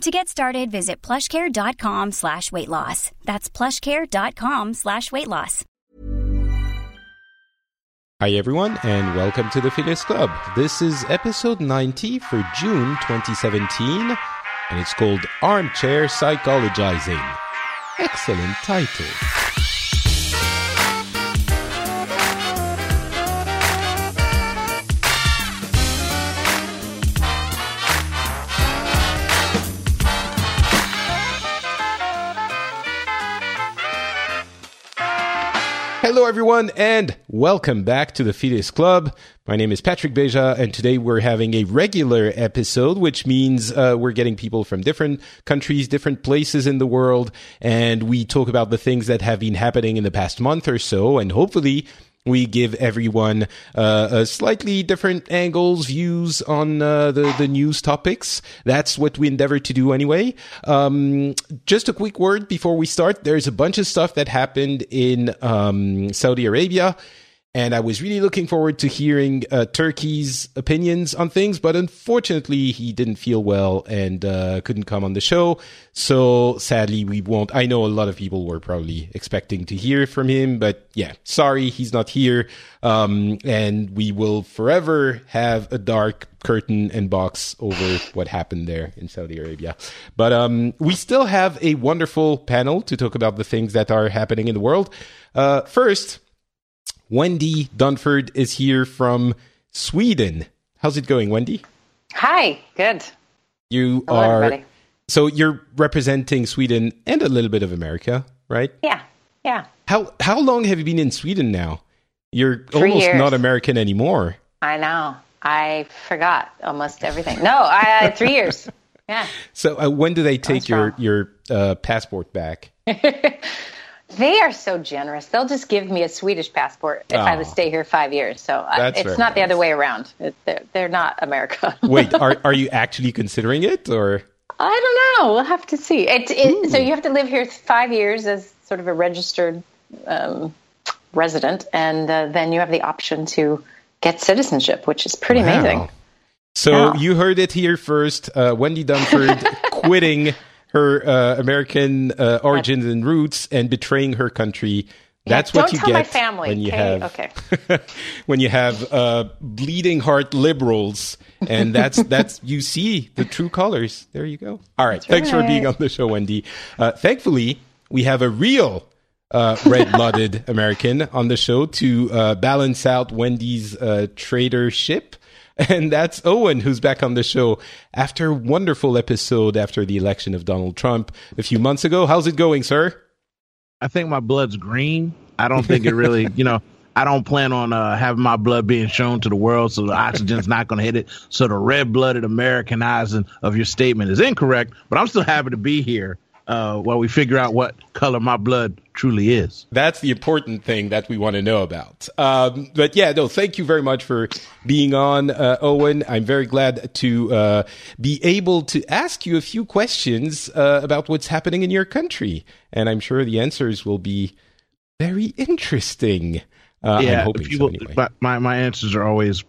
To get started, visit plushcare.com slash weight loss. That's plushcare.com slash weight loss. Hi, everyone, and welcome to the Phileas Club. This is episode 90 for June 2017, and it's called Armchair Psychologizing. Excellent title. Hello, everyone, and welcome back to the Phileas Club. My name is Patrick Beja, and today we're having a regular episode, which means uh, we're getting people from different countries, different places in the world, and we talk about the things that have been happening in the past month or so, and hopefully we give everyone uh, a slightly different angles, views on uh, the the news topics. That's what we endeavor to do anyway. Um, just a quick word before we start. There's a bunch of stuff that happened in um, Saudi Arabia. And I was really looking forward to hearing uh, Turkey's opinions on things, but unfortunately, he didn't feel well and uh, couldn't come on the show. So sadly, we won't. I know a lot of people were probably expecting to hear from him, but yeah, sorry, he's not here. Um, and we will forever have a dark curtain and box over what happened there in Saudi Arabia. But um, we still have a wonderful panel to talk about the things that are happening in the world. Uh, first, Wendi Dunford is here from Sweden. How's it going, Wendi? Hi, good. You Hello, are everybody. so you're representing Sweden and a little bit of America, right? Yeah, yeah. How how long have you been in Sweden now? You're Three almost years. not American anymore. I know. I forgot almost everything. No, I, uh, three years. Yeah. So uh, when do they take That's your wrong. your uh, passport back? They are so generous. They'll just give me a Swedish passport if I Oh. would stay here five years. So I, it's very not the other way around. It, they're, they're not America. Wait, are are you actually considering it or? I don't know. We'll have to see. It, it, so you have to live here five years as sort of a registered um, resident, and uh, then you have the option to get citizenship, which is pretty Wow. amazing. So Yeah. you heard it here first. Uh, Wendi Dunford quitting her uh, American uh, origins and roots and betraying her country. That's don't what you tell get my family, when you okay? have Okay. when you have uh, bleeding heart liberals, and that's that's you see the true colors. There you go. All right, thanks for being on the show, Wendi. Uh, thankfully, we have a real uh, red-blooded American on the show to uh, balance out Wendi's uh, traitorship. And that's Owen, who's back on the show after a wonderful episode after the election of Donald Trump a few months ago. How's it going, sir? I think my blood's green. I don't think it really, you know, I don't plan on uh, having my blood being shown to the world, so the oxygen's not going to hit it. So the red-blooded Americanizing of your statement is incorrect. But I'm still happy to be here uh, while we figure out what color my blood truly is. That's the important thing that we want to know about. Um, but yeah, no, thank you very much for being on, uh, Owen. I'm very glad to uh, be able to ask you a few questions uh, about what's happening in your country, and I'm sure the answers will be very interesting. Uh, I'm hoping people, so anyway. my, my my answers are always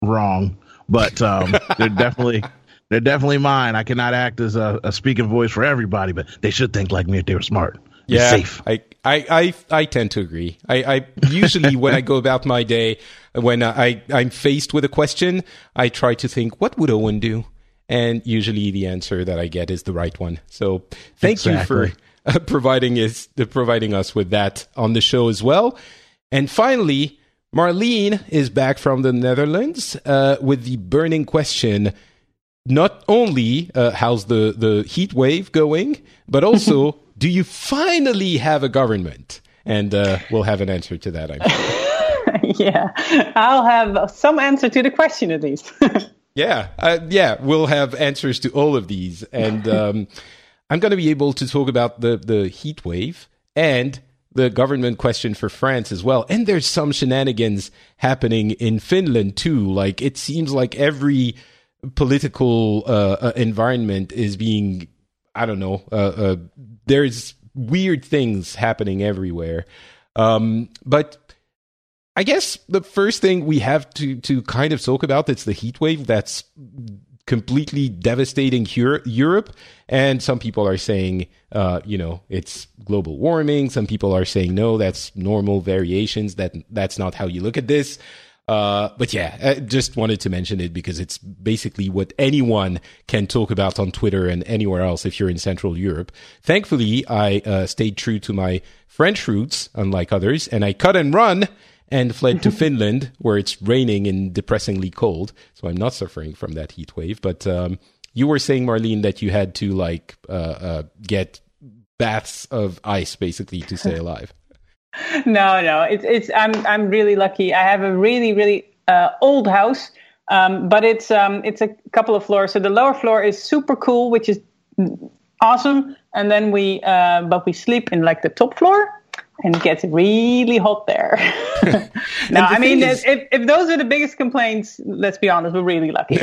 wrong, but um, they're definitely. They're definitely mine. I cannot act as a, a speaking voice for everybody, but they should think like me if they were smart. Yeah, safe. I, I, I, I tend to agree. I, I usually when I go about my day, when I, I'm faced with a question, I try to think, what would Owen do? And usually the answer that I get is the right one. So thank you for uh, providing us, uh, providing us with that on the show as well. And finally, Marleen is back from the Netherlands uh, with the burning question not only uh, how's the, the heat wave going, but also do you finally have a government? And uh, we'll have an answer to that, I'm sure. yeah, I'll have some answer to the question at least. Yeah, uh, yeah, we'll have answers to all of these, and um, I'm going to be able to talk about the the heat wave and the government question for France as well. And there's some shenanigans happening in Finland too. Like it seems like every political uh, uh, environment is being, I don't know, uh, uh there's weird things happening everywhere. Um, but I guess the first thing we have to to kind of talk about it's the heat wave that's completely devastating Europe. And some people are saying, uh, you know, it's global warming. Some people are saying, no, that's normal variations. That that's not how you look at this. Uh, but yeah, I just wanted to mention it because it's basically what anyone can talk about on Twitter and anywhere else if you're in Central Europe. Thankfully, I uh, stayed true to my French roots, unlike others, and I cut and run and fled to Finland, where it's raining and depressingly cold. So I'm not suffering from that heat wave. But um, you were saying, Marleen, that you had to like uh, uh, get baths of ice basically to stay alive. no, no, it's it's. I'm I'm really lucky. I have a really really uh, old house, um, but it's um it's a couple of floors. So the lower floor is super cool, which is awesome, and then we uh, but we sleep in like the top floor and it gets really hot there. no, I mean, is, if, if those are the biggest complaints, let's be honest, we're really lucky.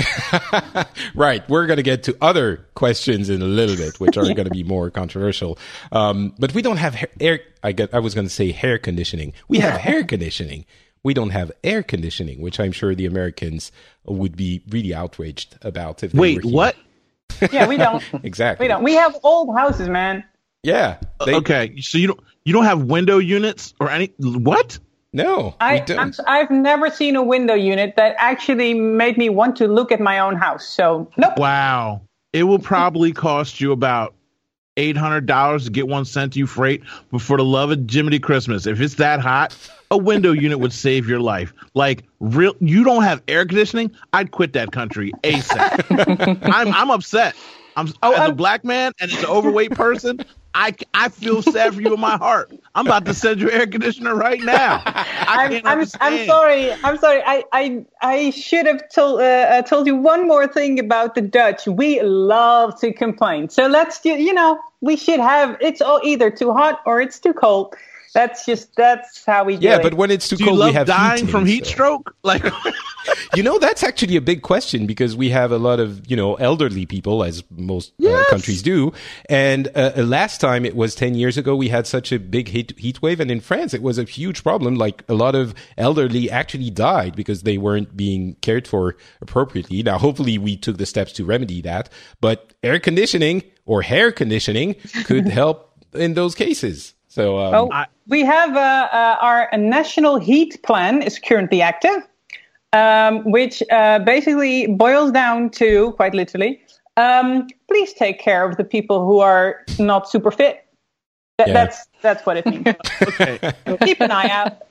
right. We're going to get to other questions in a little bit, which are yeah. going to be more controversial. Um, but we don't have hair, air. I get. I was going to say hair conditioning. We have hair conditioning. We don't have air conditioning, which I'm sure the Americans would be really outraged about. If wait, what? yeah, we don't. exactly. We don't. We have old houses, man. Yeah. They, okay. So you don't you don't have window units or any what? No, I, i have never seen a window unit that actually made me want to look at my own house. So nope. Wow. It will probably cost you about eight hundred dollars to get one sent to you freight. But for the love of Jiminy Christmas, if it's that hot, a window unit would save your life. Like real, you don't have air conditioning. I'd quit that country asap. I'm I'm upset. I'm oh, as I'm, a black man and as an overweight person. I, I feel sad for you in my heart. I'm about to send you air conditioner right now. I am I'm, I'm sorry. I'm sorry. I, I, I should have told, uh, uh, told you one more thing about the Dutch. We love to complain. So let's, you know, we should have, it's all either too hot or it's too cold. That's just that's how we do yeah, it. but when it's too do cold, we have dying heat from heat so. stroke. Like, you know, that's actually a big question because we have a lot of you know elderly people, as most uh, yes. uh, countries do. And uh, uh, last time it was ten years ago, we had such a big heat heat wave, and in France it was a huge problem. Like a lot of elderly actually died because they weren't being cared for appropriately. Now, hopefully, we took the steps to remedy that. But air conditioning or hair conditioning could help in those cases. So, um, oh, we have uh, uh, our national heat plan is currently active, um, which uh, basically boils down to quite literally, um, please take care of the people who are not super fit. Th- yeah. That's that's what it means. okay, keep an eye out.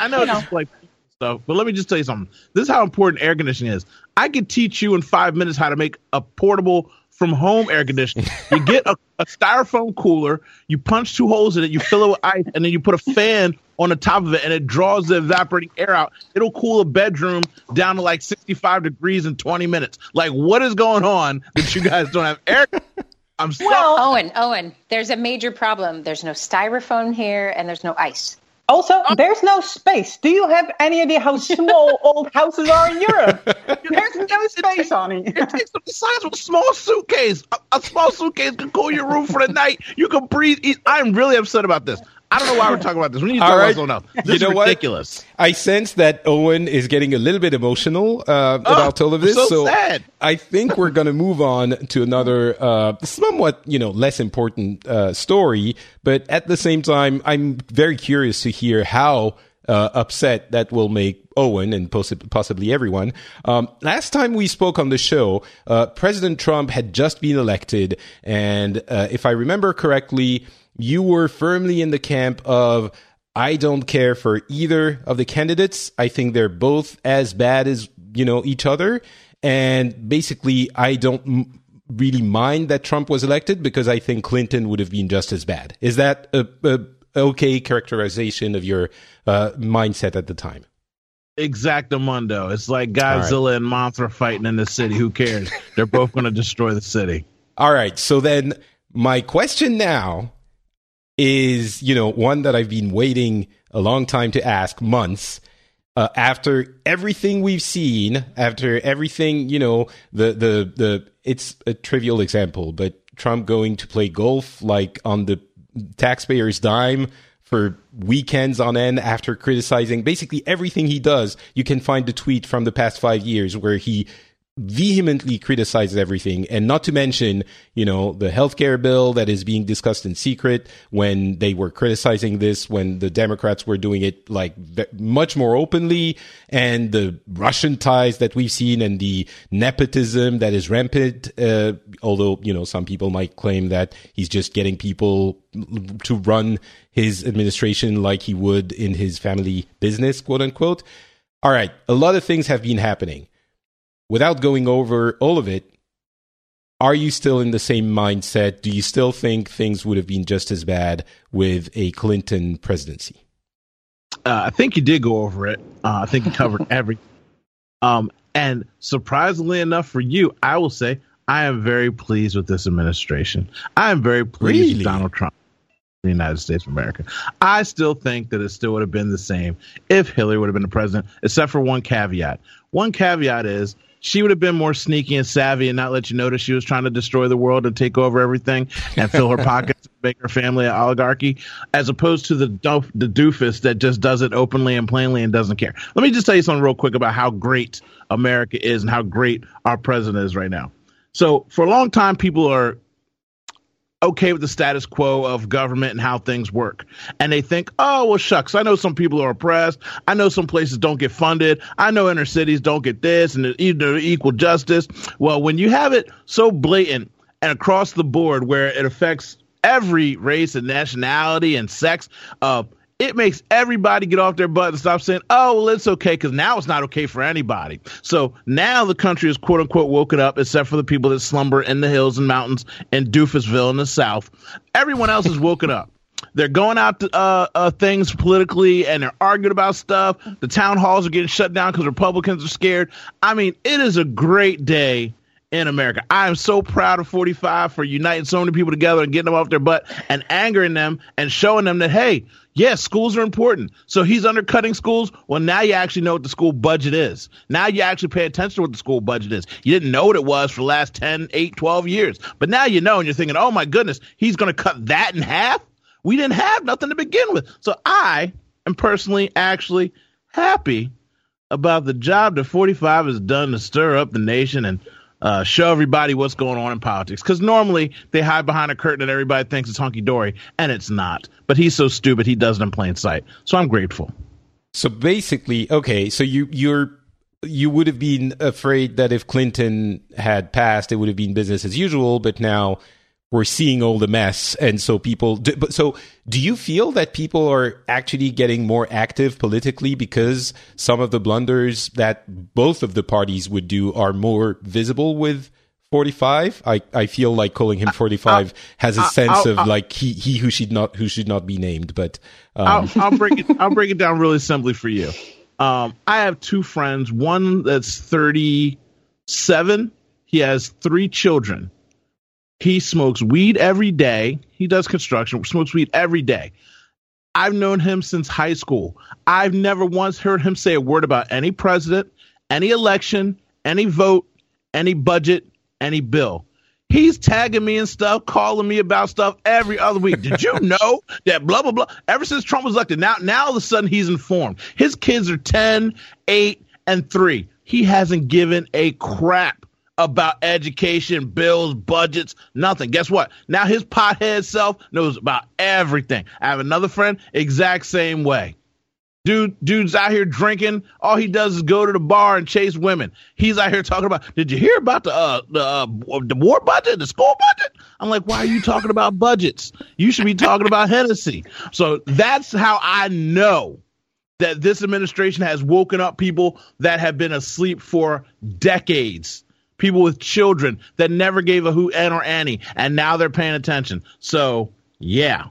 I know, know. it's like stuff, but let me just tell you something. This is how important air conditioning is. I could teach you in five minutes how to make a portable from home air conditioning. You get a, a, styrofoam cooler, you punch two holes in it, you fill it with ice, and then you put a fan on the top of it, and it draws the evaporating air out. It'll cool a bedroom down to like 65 degrees in 20 minutes. Like, what is going on that you guys don't have air? I'm well, Owen, Owen, there's a major problem. There's no styrofoam here, and there's no ice. Also, oh. there's no space. Do you have any idea how small old houses are in Europe? There's no space on it. It takes the size of a small suitcase. A, a, small suitcase can cool your room for the night. You can breathe. I'm really upset about this. I don't know why we're talking about this. We need to talk right. about something else. This you know is ridiculous. What? I sense that Owen is getting a little bit emotional uh, oh, about all of this. So, so sad. I think we're going to move on to another, uh, somewhat you know less important uh, story, but at the same time, I'm very curious to hear how uh, upset that will make Owen and possibly everyone. Um, last time we spoke on the show, uh, President Trump had just been elected, and uh, if I remember correctly you were firmly in the camp of I don't care for either of the candidates. I think they're both as bad as you know each other, and basically, I don't m- really mind that Trump was elected because I think Clinton would have been just as bad. Is that a, a okay characterization of your uh, mindset at the time? Exactamundo. It's like Godzilla right. and Mothra fighting in the city. Who cares? They're both going to destroy the city. All right. So then, my question now is, you know, one that I've been waiting a long time to ask, months. Uh, after everything we've seen, after everything, you know, the the the it's a trivial example, but Trump going to play golf like on the taxpayers' dime for weekends on end after criticizing basically everything he does. You can find the tweet from the past five years where he vehemently criticizes everything. And not to mention you know the healthcare bill that is being discussed in secret when they were criticizing this when the democrats were doing it like much more openly. And the russian ties that we've seen and the nepotism that is rampant uh, although you know some people might claim that he's just getting people to run his administration like he would in his family business quote unquote. All right. A lot of things have been happening without going over all of it, are you still in the same mindset? Do you still think things would have been just as bad with a Clinton presidency? Uh, I think you did go over it. Uh, I think you covered every. Um, and surprisingly enough for you, I will say I am very pleased with this administration. I am very pleased really? with Donald Trump, the United States of America. I still think that it still would have been the same if Hillary would have been the president, except for one caveat. One caveat is she would have been more sneaky and savvy and not let you notice she was trying to destroy the world and take over everything and fill her pockets and make her family an oligarchy, as opposed to the doof, the doofus that just does it openly and plainly and doesn't care. Let me just tell you something real quick about how great America is and how great our president is right now. So for a long time, people are okay with the status quo of government and how things work. And they think, oh, well, shucks, I know some people are oppressed. I know some places don't get funded. I know inner cities don't get this and equal justice. Well, when you have it so blatant and across the board where it affects every race and nationality and sex, uh, it makes everybody get off their butt and stop saying, oh, well, it's okay, because now it's not okay for anybody. So now the country is quote unquote woken up, except for the people that slumber in the hills and mountains in Doofusville in the South. Everyone else is woken up. They're going out to uh, uh, things politically and they're arguing about stuff. The town halls are getting shut down because Republicans are scared. I mean, it is a great day in America. I am so proud of 45 for uniting so many people together and getting them off their butt and angering them and showing them that, hey, yes, schools are important. So he's undercutting schools. Well, now you actually know what the school budget is. Now you actually pay attention to what the school budget is. You didn't know what it was for the last 10, 8, 12 years. But now you know and you're thinking, oh my goodness, he's going to cut that in half? We didn't have nothing to begin with. So I am personally actually happy about the job that 45 has done to stir up the nation and uh, show everybody what's going on in politics. Because normally they hide behind a curtain and everybody thinks it's hunky dory, and it's not. But he's so stupid he does it in plain sight. So I'm grateful. So basically, okay, so you you're you would have been afraid that if Clinton had passed, it would have been business as usual. But now we're seeing all the mess and so people do, but so do you feel that people are actually getting more active politically because some of the blunders that both of the parties would do are more visible with 45 i i feel like calling him 45 uh, has a uh, sense of like he he who should not who should not be named but um. I'll, I'll break it i'll break it down really simply for you. Um i have two friends. One that's 37 he has three children he smokes weed every day. He does construction, smokes weed every day. I've known him since high school. I've never once heard him say a word about any president, any election, any vote, any budget, any bill. He's tagging me and stuff, calling me about stuff every other week. Did you know that blah blah blah? Ever since Trump was elected, now now all of a sudden he's informed. His kids are 10, 8, and 3. He hasn't given a crap about education, bills, budgets, nothing. Guess what? Now his pothead self knows about everything. I have another friend, exact same way. Dude, dude's out here drinking. All he does is go to the bar and chase women. He's out here talking about. Did you hear about the uh, the uh, the war budget, the school budget? I'm like, why are you talking about budgets? You should be talking about Hennessy. So that's how I know that this administration has woken up people that have been asleep for decades people with children that never gave a who and or Annie, and now they're paying attention. So yeah.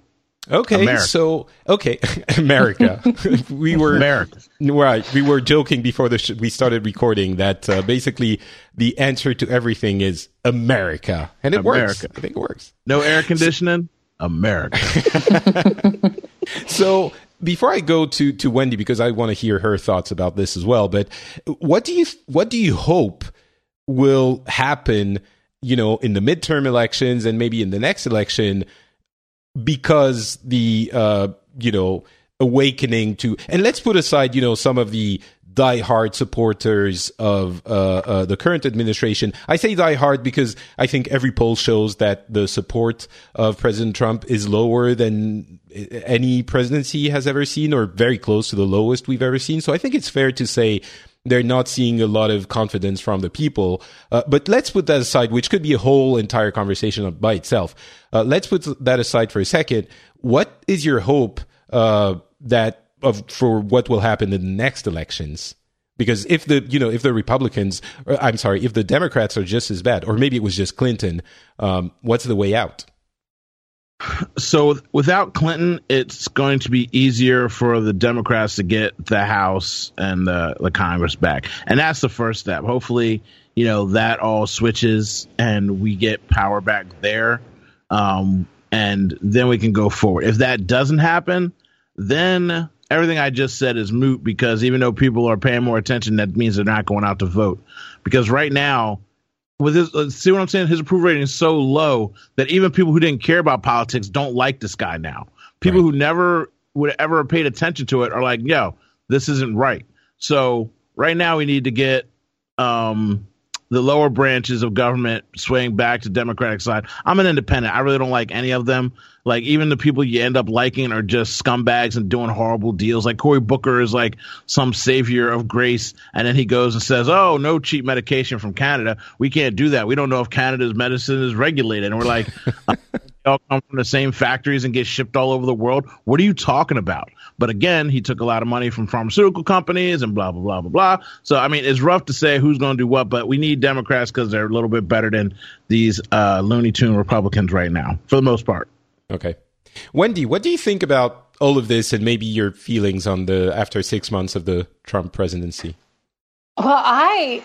Okay, America. so okay, America. we were America. Right, we were joking before the sh- we started recording that uh, basically the answer to everything is America, and it America. works. I think it works. No air conditioning. America. so before I go to to Wendi because I want to hear her thoughts about this as well, but what do you what do you hope will happen, you know, in the midterm elections and maybe in the next election because the uh, you know, awakening to and let's put aside, you know, some of the die-hard supporters of uh, uh, the current administration. I say die-hard because I think every poll shows that the support of President Trump is lower than any presidency has ever seen, or very close to the lowest we've ever seen. So I think it's fair to say they're not seeing a lot of confidence from the people. Uh, but let's put that aside, which could be a whole entire conversation by itself. Uh, let's put that aside for a second. What is your hope uh, that of for what will happen in the next elections because if the you know if the republicans i'm sorry if the democrats are just as bad or maybe it was just clinton um, what's the way out so without clinton it's going to be easier for the democrats to get the house and the, the congress back. And that's the first step. Hopefully you know that all switches and we get power back there um, and then we can go forward. If that doesn't happen then everything I just said is moot because even though people are paying more attention, that means they're not going out to vote. Because right now, with his, uh, see what I'm saying? His approval rating is so low that even people who didn't care about politics don't like this guy now. People right. who never would ever paid attention to it are like, yo, this isn't right. So right now we need to get um, the lower branches of government swaying back to Democratic side. I'm an independent. I really don't like any of them. Like even the people you end up liking are just scumbags and doing horrible deals. Like Cory Booker is like some savior of grace, and then he goes and says, "Oh, no cheap medication from Canada. We can't do that. We don't know if Canada's medicine is regulated." And we're like, all come from the same factories and get shipped all over the world. What are you talking about? But again, he took a lot of money from pharmaceutical companies and blah blah blah blah blah. So I mean, it's rough to say who's going to do what, but we need Democrats because they're a little bit better than these uh, Looney Tune Republicans right now, for the most part. Okay. Wendi, what do you think about all of this and maybe your feelings on the after six months of the Trump presidency? Well, I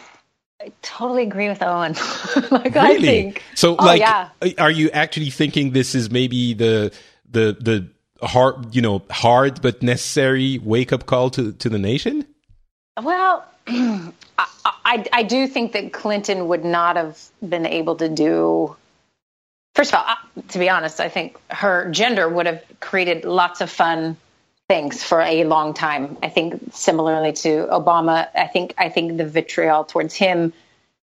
totally agree with Owen. like really? I think so. Oh, like, yeah. Uh, are you actually thinking this is maybe the the the hard, you know, hard but necessary wake up call to to the nation? Well, I, I I do think that Clinton would not have been able to do first of all, uh, to be honest, I think her gender would have created lots of fun things for a long time. I think similarly to Obama, I think I think the vitriol towards him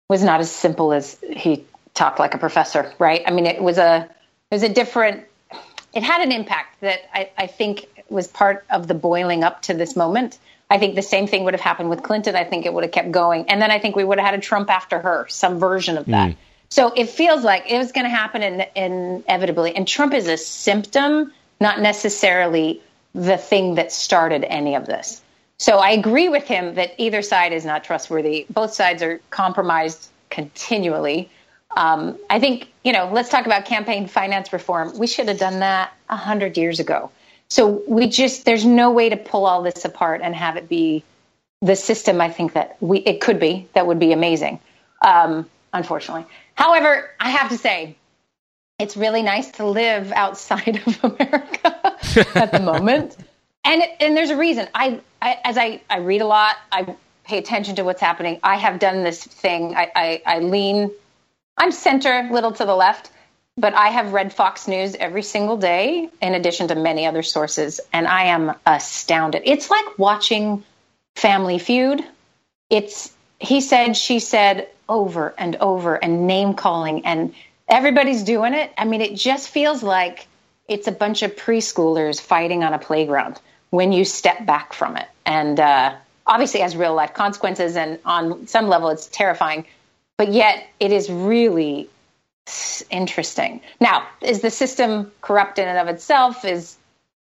was not as simple as he talked like a professor, right? I mean, it was a it was a different. It had an impact that I, I think was part of the boiling up to this moment. I think the same thing would have happened with Clinton. I think it would have kept going, and then I think we would have had a Trump after her, some version of that. Mm. So it feels like it was going to happen in, inevitably. And Trump is a symptom, not necessarily the thing that started any of this. So I agree with him that either side is not trustworthy. Both sides are compromised continually. Um, I think, you know, let's talk about campaign finance reform. We should have done that 100 years ago. So we just, there's no way to pull all this apart and have it be the system I think that we, it could be, that would be amazing, um, unfortunately. However, I have to say, it's really nice to live outside of America at the moment. And and there's a reason. I, I as I, I read a lot, I pay attention to what's happening. I have done this thing. I, I, I lean I'm center, little to the left, but I have read Fox News every single day in addition to many other sources, and I am astounded. It's like watching Family Feud. It's he said, she said, over and over and name calling and everybody's doing it. I mean, it just feels like it's a bunch of preschoolers fighting on a playground when you step back from it. And uh, obviously has real life consequences, and on some level, it's terrifying. But yet, it is really interesting. Now, is the system corrupt in and of itself? Is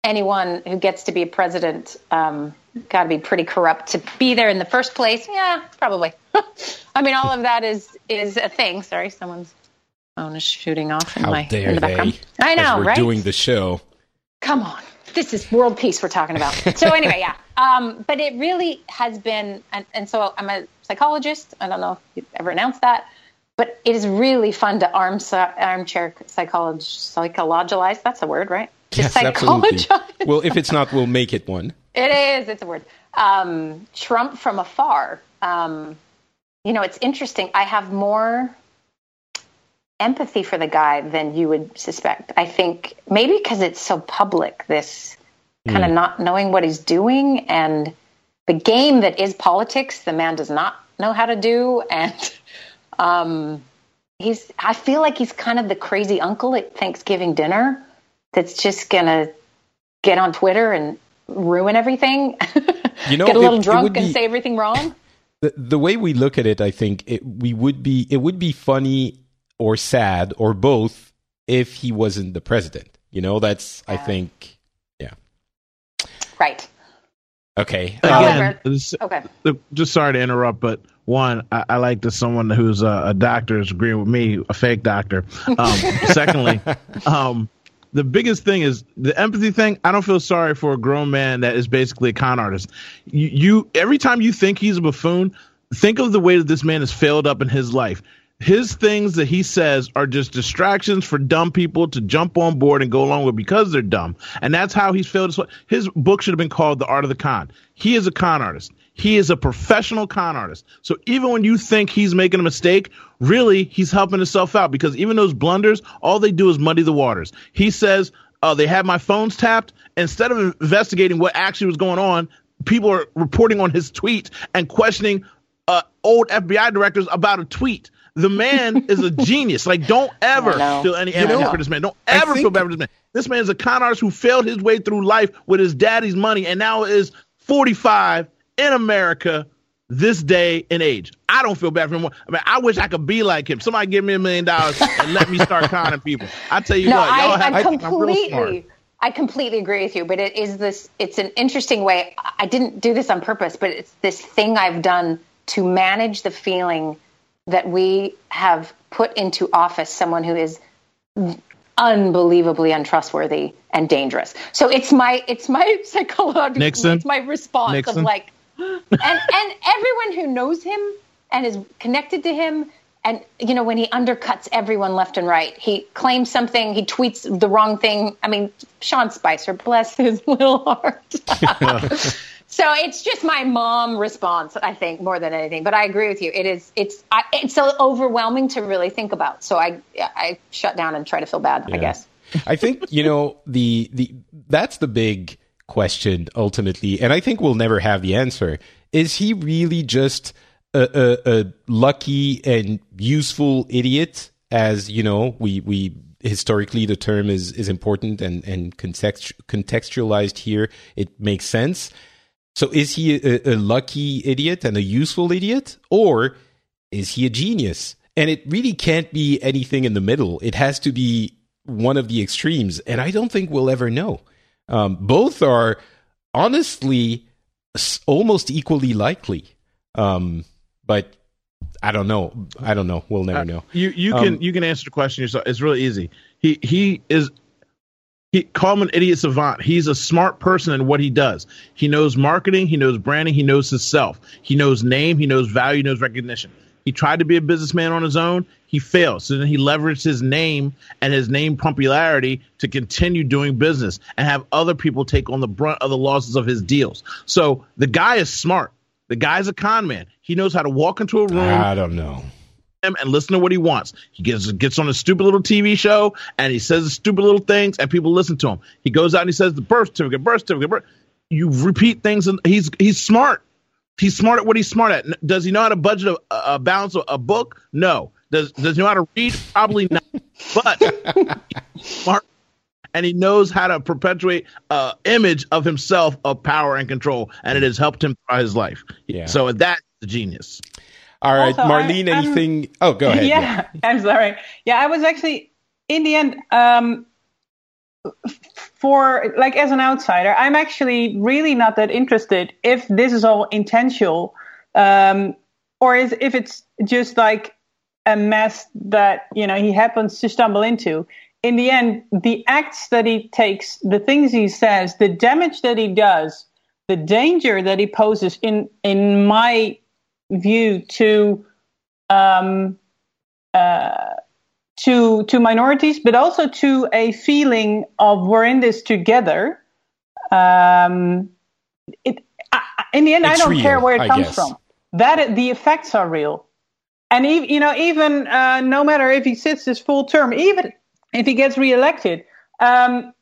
anyone who gets to be a president um, got to be pretty corrupt to be there in the first place. Yeah, probably. I mean, all of that is is a thing. Sorry, someone's phone is shooting off in How my in the background. They, I know, we're right? Doing the show. Come on, this is world peace we're talking about. So anyway, yeah. Um, but it really has been, and, and so I'm a psychologist. I don't know if you've ever announced that. but it is really fun to arm armchair psycholog- psychologize. That's a word, right? To yes, absolutely. well, if it's not, we'll make it one. It is. It's a word. Um, Trump from afar. Um, you know, it's interesting. I have more empathy for the guy than you would suspect. I think maybe because it's so public, this kind of mm. not knowing what he's doing and the game that is politics, the man does not know how to do. And um, he's, I feel like he's kind of the crazy uncle at Thanksgiving dinner that's just going to get on Twitter and ruin everything. You know, get a little it, drunk it and be, say everything wrong. The, the way we look at it, I think it, we would be, it would be funny or sad or both if he wasn't the president. You know, that's, yeah. I think, yeah. Right. Okay. Again, this, okay. Just sorry to interrupt, but one, I, I like that someone who's a, a, doctor is agreeing with me, a fake doctor. Um, secondly, um, the biggest thing is the empathy thing. I don't feel sorry for a grown man that is basically a con artist. You, you every time you think he's a buffoon, think of the way that this man has failed up in his life his things that he says are just distractions for dumb people to jump on board and go along with because they're dumb. And that's how he's failed. His book should have been called The Art of the Con. He is a con artist. He is a professional con artist. So even when you think he's making a mistake, really he's helping himself out because even those blunders, all they do is muddy the waters. He says, uh, they had my phones tapped. Instead of investigating what actually was going on, people are reporting on his tweet and questioning uh, old FBI directors about a tweet. The man is a genius. Like, don't ever feel any empathy for this man. Don't ever think, feel bad for this man. This man is a con artist who failed his way through life with his daddy's money and now is 45 in America this day and age. I don't feel bad for him. I mean, I wish I could be like him. Somebody give me a million dollars and let me start conning people. I tell you no, what, I, have, I completely, I completely agree with you. But it is this. It's an interesting way. I didn't do this on purpose, but it's this thing I've done to manage the feeling that we have put into office someone who is unbelievably untrustworthy and dangerous. So it's my it's my psychological Nixon. it's my response Nixon. of like and and everyone who knows him and is connected to him and you know when he undercuts everyone left and right he claims something he tweets the wrong thing i mean sean spicer bless his little heart So it's just my mom response, I think, more than anything. But I agree with you. It is. It's. I, it's so overwhelming to really think about. So I. I shut down and try to feel bad. Yeah. I guess. I think you know the the that's the big question ultimately, and I think we'll never have the answer. Is he really just a, a, a lucky and useful idiot? As you know, we we historically the term is is important and and context, contextualized here it makes sense so is he a, a lucky idiot and a useful idiot, or is he a genius? And it really can't be anything in the middle. It has to be one of the extremes, and I don't think we'll ever know. Um, both are honestly almost equally likely, um, but I don't know. I don't know. We'll never uh, know. Uh, you you um, can you can answer the question yourself. It's really easy. He he is he call him an idiot savant. He's a smart person in what he does. He knows marketing, he knows branding, he knows himself. He knows name, he knows value, he knows recognition. He tried to be a businessman on his own. He failed. So then he leveraged his name and his name popularity to continue doing business and have other people take on the brunt of the losses of his deals. So the guy is smart. The guy's a con man. He knows how to walk into a room. I don't know him and listen to what he wants. He gets gets on a stupid little TV show and he says stupid little things and people listen to him. He goes out and he says the birth certificate, birth certificate. Birth. You repeat things and he's he's smart. He's smart at what he's smart at. Does he know how to budget a, a balance a, a book? No. Does does he know how to read? Probably not. But smart and he knows how to perpetuate uh image of himself of power and control and it has helped him throughout his life. Yeah. So that's the genius. All right, also, Marleen, I, anything? oh, go ahead. Yeah, yeah, I'm sorry. Yeah, I was actually in the end um, for like as an outsider, I'm actually really not that interested if this is all intentional, um, or is if it's just like a mess that you know he happens to stumble into. In the end, the acts that he takes, the things he says, the damage that he does, the danger that he poses in in my view to um, uh, to to minorities, but also to a feeling of we're in this together. Um, it I, in the end, It's I don't real, care where it I comes guess. from. That the effects are real, and even you know, even uh, no matter if he sits his full term, even if he gets reelected, um,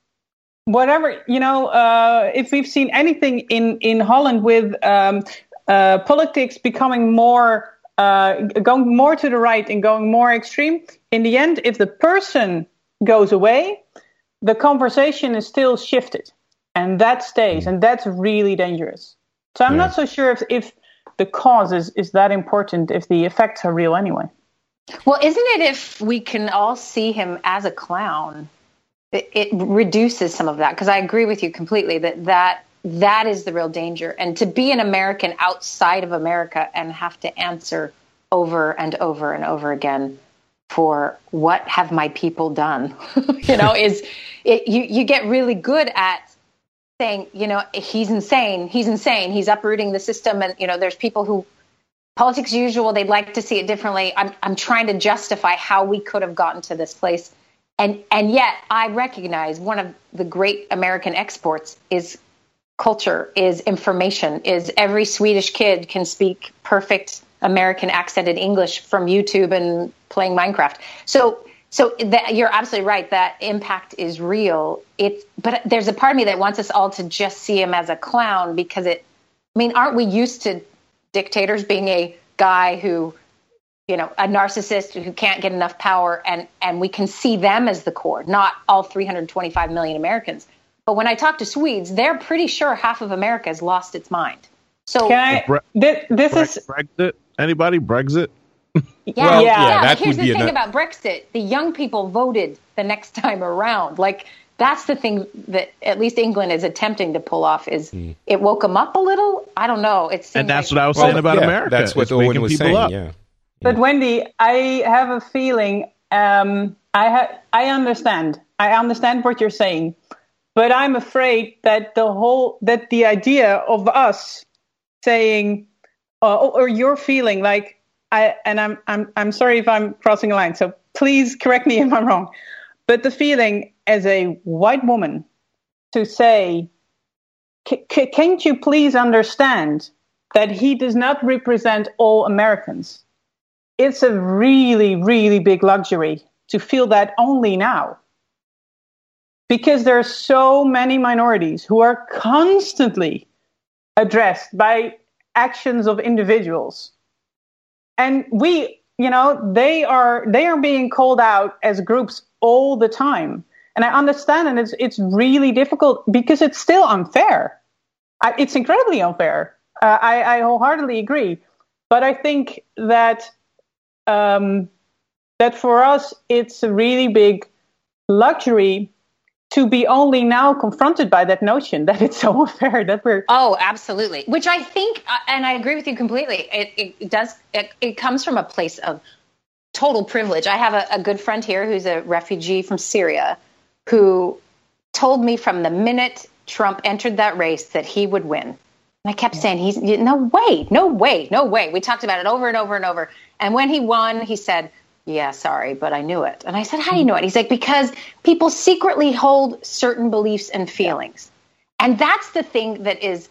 whatever you know, uh, if we've seen anything in in Holland with um, uh, politics becoming more uh, going more to the right and going more extreme, in the end, if the person goes away, the conversation is still shifted, and that stays, and that's really dangerous. So I'm Yeah. not so sure if if the cause is, is that important if the effects are real anyway. Well, isn't it if we can all see him as a clown, it, it reduces some of that? Because I agree with you completely that, that that is the real danger. And to be an American outside of America and have to answer over and over and over again for what have my people done, you know, is it, you, you get really good at saying, you know, he's insane, he's insane, he's uprooting the system. And, you know, there's people who politics usual they'd like to see it differently i'm i'm trying to justify how we could have gotten to this place and and yet i recognize one of the great american exports is culture is information is every swedish kid can speak perfect american accented english from youtube and playing minecraft. So so that you're absolutely right that impact is real. It's but there's a part of me that wants us all to just see him as a clown because it i mean aren't we used to dictators being a guy who you know a narcissist who can't get enough power and and we can see them as the core not all 325 million americans but when i talk to swedes they're pretty sure half of america has lost its mind so Can I? Bre- This, this Bre- is Brexit? Anybody? Brexit? yeah, Well, yeah, yeah, that but here's the thing an- about brexit the young people voted the next time around like that's the thing that at least england is attempting to pull off is Hmm. it woke them up a little i don't know it seems And that's like, what I was Well, saying about yeah, America. That's what It's Owen was saying. up. Yeah. But Wendi, I have a feeling. Um, I ha- I understand. I understand what you're saying, but I'm afraid that the whole that the idea of us saying, uh, or you're feeling like I and I'm I'm I'm sorry if I'm crossing a line. So please correct me if I'm wrong. But the feeling as a white woman to say, "C- c- can't you please understand that he does not represent all Americans? it's a really, really big luxury to feel that only now. Because there are so many minorities who are constantly addressed by actions of individuals. And we, you know, they are they are being called out as groups all the time. And I understand and it's it's really difficult because it's still unfair. I, it's incredibly unfair. Uh, I, I wholeheartedly agree. But I think that um, that for us it's a really big luxury to be only now confronted by that notion that it's so unfair that we're Oh, absolutely. Which I think, uh, and I agree with you completely. It, it does. It, it comes from a place of total privilege. I have a, a good friend here who's a refugee from Syria, who told me from the minute Trump entered that race that he would win. And I kept saying, "He's no way, no way, no way." We talked about it over and over and over. And when he won, he said, "Yeah, sorry, but I knew it." And I said, "How do you mm-hmm. know it?" He's like, "Because people secretly hold certain beliefs and feelings." And that's the thing that is,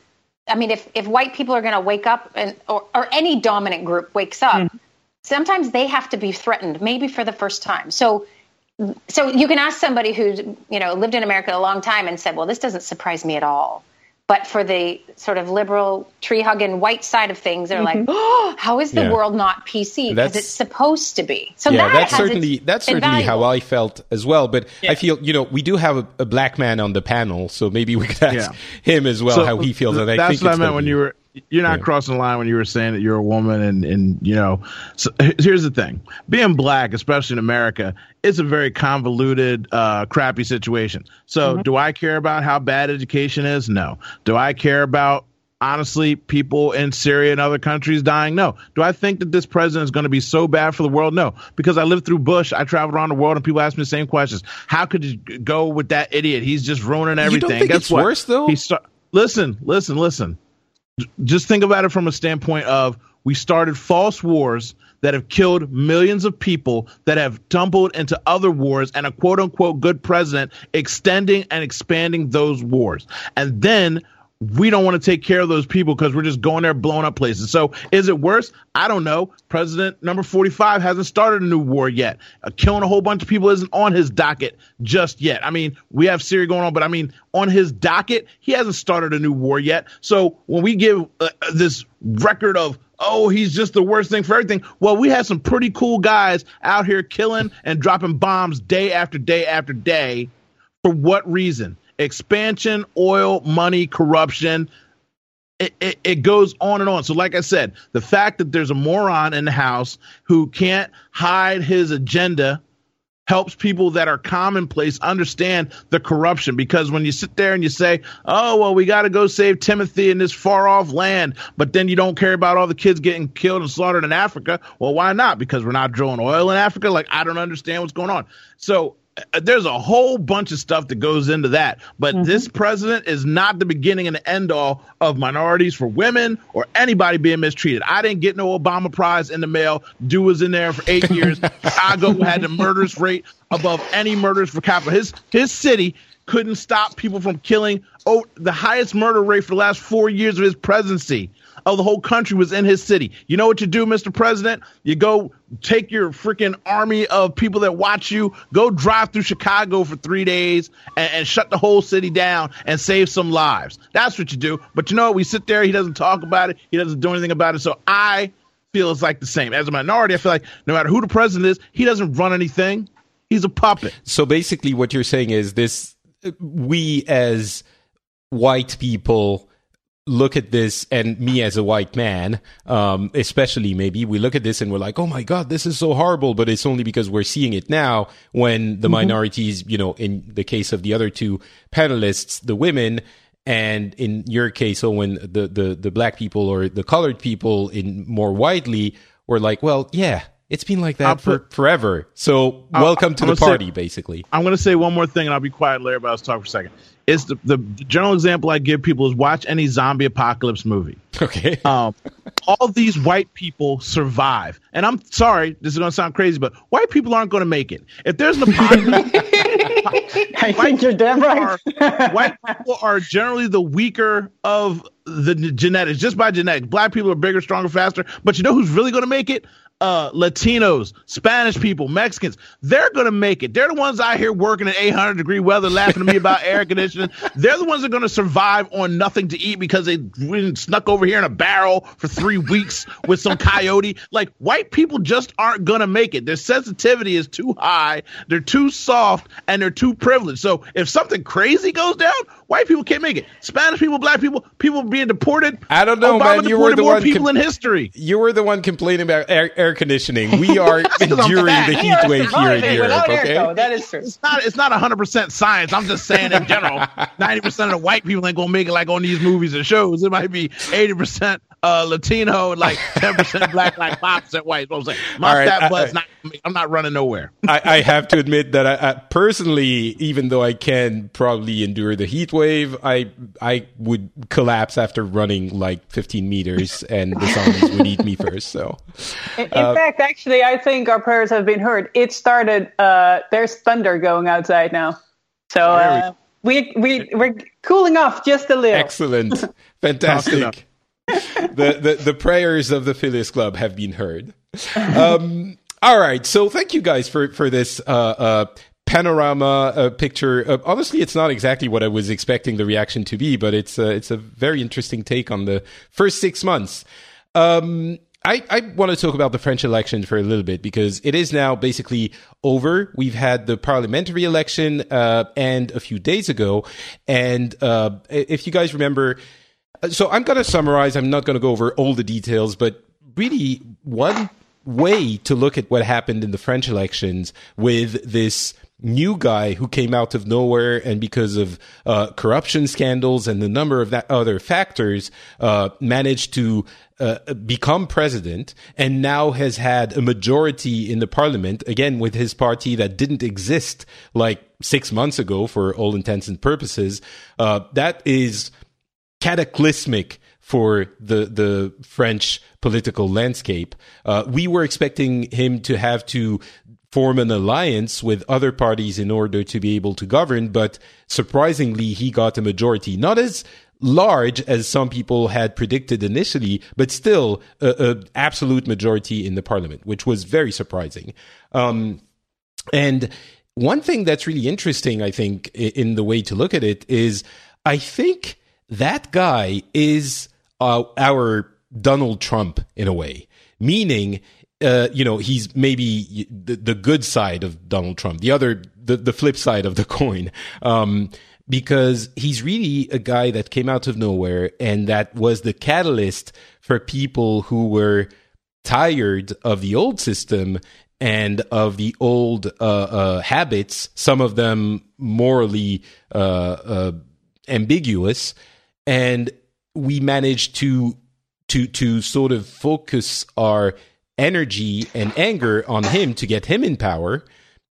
I mean, if, if white people are going to wake up and, or, or any dominant group wakes up, mm-hmm. sometimes they have to be threatened, maybe for the first time. So, so you can ask somebody who's, you know, lived in America a long time and said, well, this doesn't surprise me at all. But for the sort of liberal tree hugging white side of things, they're like, mm-hmm. oh, how is the Yeah. world not PC? Because it's supposed to be. So yeah, that that's certainly its that's certainly how. I felt as well. But I feel you know we do have a, a black man on the panel, so maybe we could ask Yeah. him as well So how he feels. And I that's think what I meant when you were. You're not Yeah. crossing the line when you were saying that you're a woman, and and you know. So here's the thing: being black, especially in America, it's a very convoluted, uh, crappy situation. So, Mm-hmm. do I care about how bad education is? No. Do I care about honestly people in Syria and other countries dying? No. Do I think that this president is going to be so bad for the world? No. Because I lived through Bush, I traveled around the world, and people ask me the same questions. How could you go with that idiot? He's just ruining everything. You don't think Guess it's what? worse, though? He start- listen, listen, listen just think about it from a standpoint of we started false wars that have killed millions of people that have tumbled into other wars and a quote unquote good president extending and expanding those wars. And then we don't want to take care of those people because we're just going there blowing up places. So is it worse? I don't know. President number 45 hasn't started a new war yet. Uh, killing a whole bunch of people isn't on his docket just yet. I mean, we have Syria going on, but I mean, on his docket, he hasn't started a new war yet. So when we give uh, this record of oh, he's just the worst thing for everything. Well, we have some pretty cool guys out here killing and dropping bombs day after day after day. For what reason? Expansion, oil, money, corruption. It, it, it, goes on and on. So, like I said, the fact that there's a moron in the House who can't hide his agenda helps people that are commonplace understand the corruption. Because when you sit there and you say, oh, well, we got to go save Timothy in this far off land, but then you don't care about all the kids getting killed and slaughtered in Africa, well, why not? Because we're not drilling oil in Africa? Like, I don't understand what's going on. So, there's a whole bunch of stuff that goes into that. But mm-hmm. this president is not the beginning and the end all of minorities for women or anybody being mistreated. I didn't get no Obama Prize in the mail. Dude was in there for eight years. Chicago had the murders rate above any murders for capital. His his city couldn't stop people from killing. Oh, the highest murder rate for the last four years of his presidency of the whole country was in his city. You know what you do, Mr. President? You go take your freaking army of people that watch you, go drive through Chicago for three days and, and, shut the whole city down and save some lives. That's what you do. But you know what? We sit there, he doesn't talk about it, he doesn't do anything about it. So I feel it's like the same. As a minority, I feel like no matter who the president is, he doesn't run anything. He's a puppet. So basically, what you're saying is this: we as white people look at this and me as a white man um, especially maybe we look at this and we're like oh my god this is so horrible but it's only because we're seeing it now when the mm-hmm. minorities you know in the case of the other two panelists the women and in your case so when the, the the black people or the colored people in more widely were like well yeah it's been like that for forever. So I'll, welcome to the party, say, basically. I'm going to say one more thing, and I'll be quiet, Larry. But I'll talk for a second it's the, the general example I give people is watch any zombie apocalypse movie. Okay. Um, all these white people survive, and I'm sorry, this is going to sound crazy, but white people aren't going to make it. If there's an apocalypse, I think you're damn right. Are, white people are generally the weaker of the genetics, just by genetics. Black people are bigger, stronger, faster. But you know who's really going to make it? Uh, Latinos, Spanish people, Mexicans, they're going to make it. They're the ones out here working in 800 degree weather, laughing at me about air conditioning. They're the ones that are going to survive on nothing to eat because they snuck over here in a barrel for three weeks with some coyote. Like white people just aren't going to make it. Their sensitivity is too high. They're too soft and they're too privileged. So if something crazy goes down, white people can't make it. Spanish people, black people, people being deported. I don't know, Obama man. You were the more one people com- in history. You were the one complaining about air, air conditioning. We are enduring the heat wave here in Europe. Okay, air, that is true. It's not. It's not hundred percent science. I'm just saying in general, ninety percent of the white people ain't gonna make it like on these movies and shows. It might be eighty percent uh, Latino and like 10% black, like 5% white. what I'm saying. My right, stat butt's not, I'm not running nowhere. I, I, have to admit that I, I, personally, even though I can probably endure the heat wave, I, I would collapse after running like 15 meters and the zombies would eat me first. So, in, in uh, fact, actually, I think our prayers have been heard. It started, uh, there's thunder going outside now. So, uh, we, we, we're cooling off just a little. Excellent. Fantastic the, the, the prayers of the Phileas Club have been heard. Um, all right, so thank you guys for for this uh, uh, panorama uh, picture. Uh, honestly, it's not exactly what I was expecting the reaction to be, but it's uh, it's a very interesting take on the first six months. Um, I, I want to talk about the French election for a little bit because it is now basically over. We've had the parliamentary election uh, and a few days ago, and if you guys remember so I'm going to summarize. I'm not going to go over all the details, but really one way to look at what happened in the French elections with this new guy who came out of nowhere and because of uh, corruption scandals and the number of that other factors uh, managed to uh, become president and now has had a majority in the parliament again with his party that didn't exist like six months ago for all intents and purposes uh, that is cataclysmic for the the French political landscape. Uh, we were expecting him to have to form an alliance with other parties in order to be able to govern, but surprisingly, he got a majority. Not as large as some people had predicted initially, but still a, absolute majority in the parliament, which was very surprising. Um, and one thing that's really interesting, I think, in the way to look at it is I think that guy is uh, our Donald Trump in a way, meaning, uh, you know, he's maybe the, the, good side of Donald Trump, the other, the, the flip side of the coin. Um, because he's really a guy that came out of nowhere and that was the catalyst for people who were tired of the old system and of the old uh, uh, habits, some of them morally uh, uh, ambiguous, and we managed to to to sort of focus our energy and anger on him to get him in power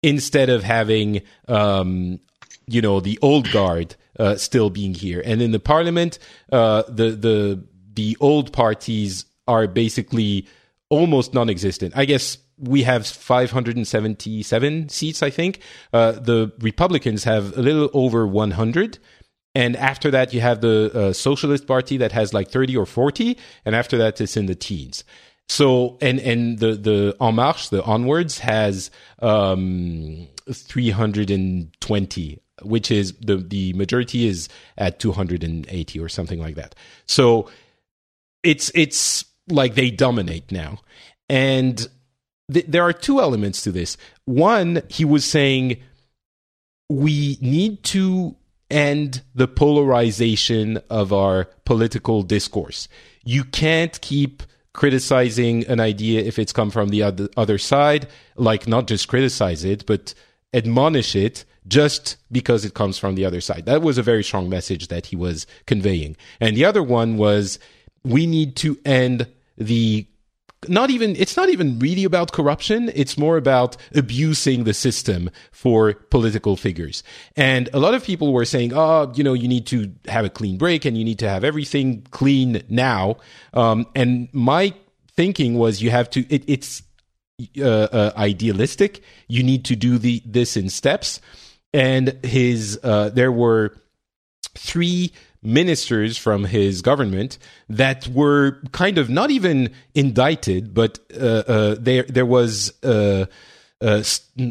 instead of having um, you know the old guard uh, still being here. And in the parliament, uh, the the the old parties are basically almost non-existent. I guess we have 577 seats, I think. Uh, the Republicans have a little over 100. And after that, you have the uh, Socialist Party that has like 30 or 40. And after that, it's in the teens. So, and, and the, the En Marche, the Onwards has, um, 320, which is the, the majority is at 280 or something like that. So it's, it's like they dominate now. And th- there are two elements to this. One, he was saying we need to end the polarization of our political discourse. You can't keep criticizing an idea if it's come from the other, other side, like not just criticize it, but admonish it just because it comes from the other side. That was a very strong message that he was conveying. And the other one was we need to end the not even it's not even really about corruption. It's more about abusing the system for political figures. And a lot of people were saying oh you know you need to have a clean break and you need to have everything clean now. Um, and my thinking was you have to it, it's uh, uh, idealistic. You need to do the this in steps. And his uh, there were three ministers from his government that were kind of not even indicted, but uh, uh, there there was uh, uh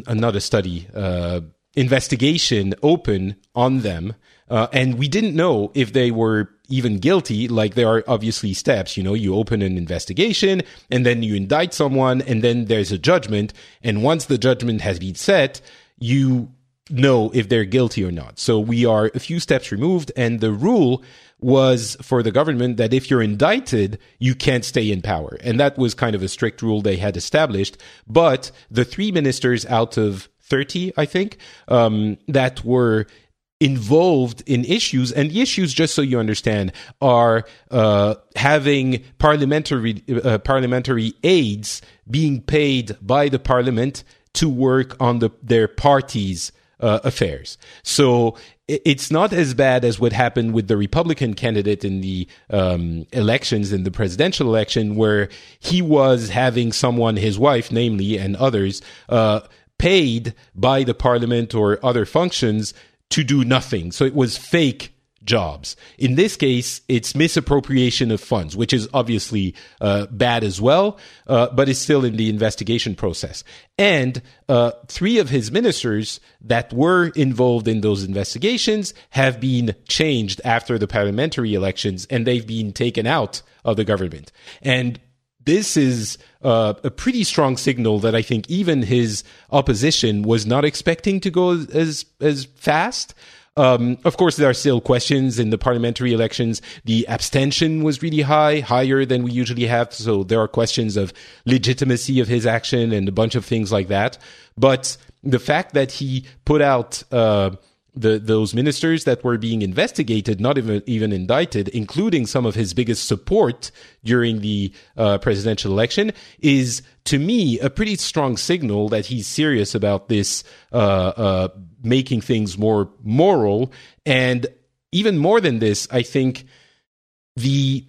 another study uh, investigation open on them, uh, and we didn't know if they were even guilty. Like there are obviously steps, you know, you open an investigation and then you indict someone, and then there's a judgment, and once the judgment has been set, you know if they're guilty or not. So we are a few steps removed, and the rule was for the government that if you're indicted, you can't stay in power. And that was kind of a strict rule they had established. But the three ministers out of 30, I think, um, that were involved in issues and the issues just so you understand are uh, having parliamentary uh, parliamentary aides being paid by the parliament to work on the, their parties uh, affairs. So it's not as bad as what happened with the Republican candidate in the um, elections, in the presidential election, where he was having someone, his wife, namely, and others, uh, paid by the parliament or other functions to do nothing. So it was fake jobs. In this case, it's misappropriation of funds, which is obviously uh, bad as well, uh, but is still in the investigation process. And uh, three of his ministers that were involved in those investigations have been changed after the parliamentary elections, and they've been taken out of the government. And this is uh, a pretty strong signal that I think even his opposition was not expecting to go as as fast. Um, of course, there are still questions in the parliamentary elections. The abstention was really high, higher than we usually have. So there are questions of legitimacy of his action and a bunch of things like that. But the fact that he put out, uh, the those ministers that were being investigated, not even even indicted, including some of his biggest support during the uh, presidential election, is to me a pretty strong signal that he's serious about this uh, uh, making things more moral. And even more than this, I think the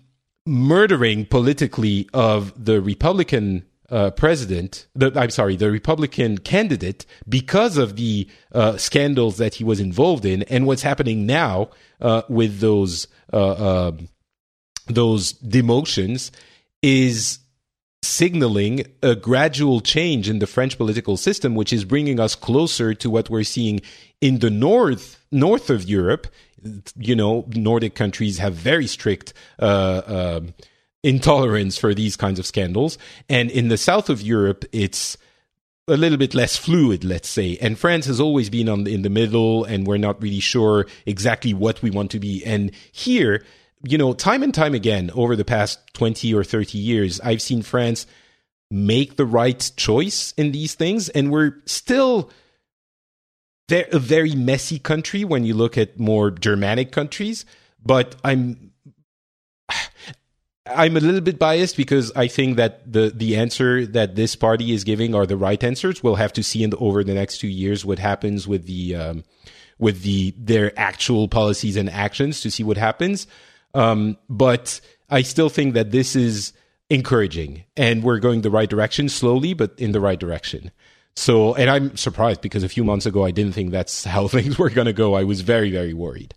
murdering politically of the Republican uh, president, the, I'm sorry, the Republican candidate because of the uh, scandals that he was involved in, and what's happening now uh, with those uh, um, those demotions is signaling a gradual change in the French political system, which is bringing us closer to what we're seeing in the north north of Europe. You know, Nordic countries have very strict uh, uh, intolerance for these kinds of scandals, and in the south of Europe, it's a little bit less fluid, let's say. And France has always been on in the middle, and we're not really sure exactly what we want to be. And here, you know, time and time again over the past 20 or 30 years, I've seen France make the right choice in these things. And we're still a very messy country when you look at more Germanic countries. But I'm. I'm a little bit biased because I think that the the answer that this party is giving are the right answers. We'll have to see in the, over the next two years what happens with the um, with the their actual policies and actions to see what happens. Um, but I still think that this is encouraging and we're going the right direction slowly, but in the right direction. So, and I'm surprised because a few months ago, I didn't think that's how things were going to go. I was very, very worried.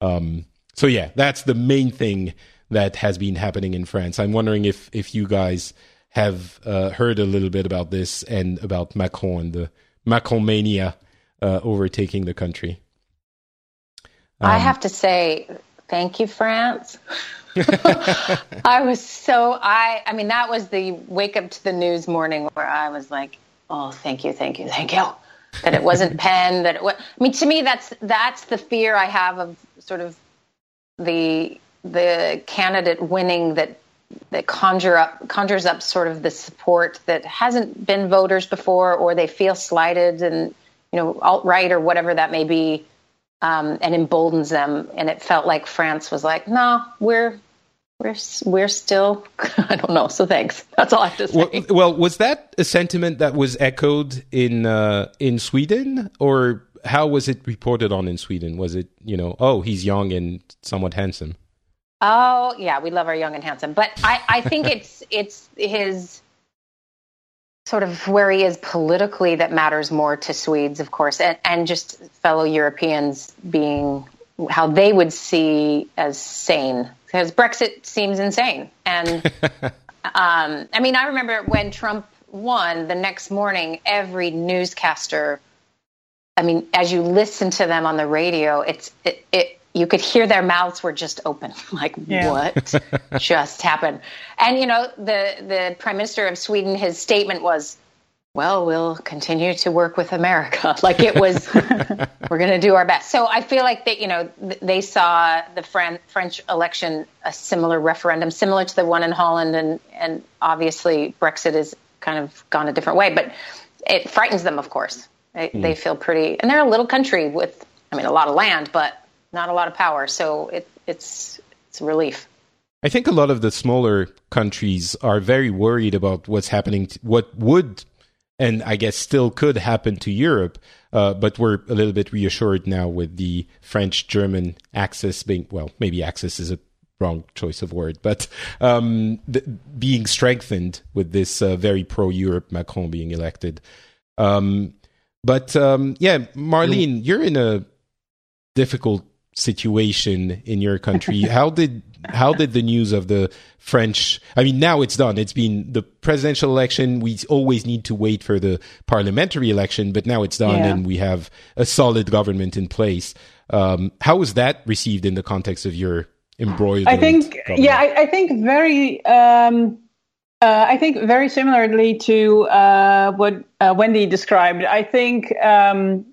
Um, so yeah, that's the main thing that has been happening in France. I'm wondering if, if you guys have uh, heard a little bit about this and about Macron and the Macron mania uh, overtaking the country. Um, I have to say, thank you, France. I was so I I mean that was the wake up to the news morning where I was like, oh, thank you, thank you, thank you. That it wasn't pen. That it was. I mean, to me, that's that's the fear I have of sort of the the candidate winning that that conjure up conjures up sort of the support that hasn't been voters before, or they feel slighted and you know alt right or whatever that may be um, and emboldens them. And it felt like France was like, no, we're we're we're still I don't know. So thanks. That's all I have to say. Well, well was that a sentiment that was echoed in uh, in Sweden, or how was it reported on in Sweden? Was it you know, oh, he's young and somewhat handsome? Oh yeah, we love our young and handsome, but I I think it's it's his sort of where he is politically that matters more to Swedes, of course, and, and just fellow Europeans being how they would see as sane because Brexit seems insane. And um, I mean, I remember when Trump won the next morning, every newscaster. I mean, as you listen to them on the radio, it's it, it you could hear their mouths were just open. Like yeah. what just happened? And you know the the prime minister of sweden his statement was well we'll continue to work with america. Like it was we're going to do our best. So i feel like that you know they saw the Fran- french election a similar referendum similar to the one in holland and and obviously brexit has kind of gone a different way but it frightens them of course. They, mm. they feel pretty and they're a little country with i mean a lot of land but not a lot of power. So it, it's it's a relief. I think a lot of the smaller countries are very worried about what's happening, to, what would, and I guess still could happen to Europe. Uh, but we're a little bit reassured now with the French German axis being, well, maybe axis is a wrong choice of word, but um, being strengthened with this uh, very pro Europe Macron being elected. Um, but um, yeah, Marlene, you're in a difficult situation in your country. how did how did the news of the French? I mean, now it's done. It's been the presidential election. We always need to wait for the parliamentary election, but now it's done, yeah. and we have a solid government in place. Um, how was that received in the context of your embroidered? I think, government? yeah, I, I, think very. Um, uh, I think very similarly to uh, what uh, Wendi described. I think um,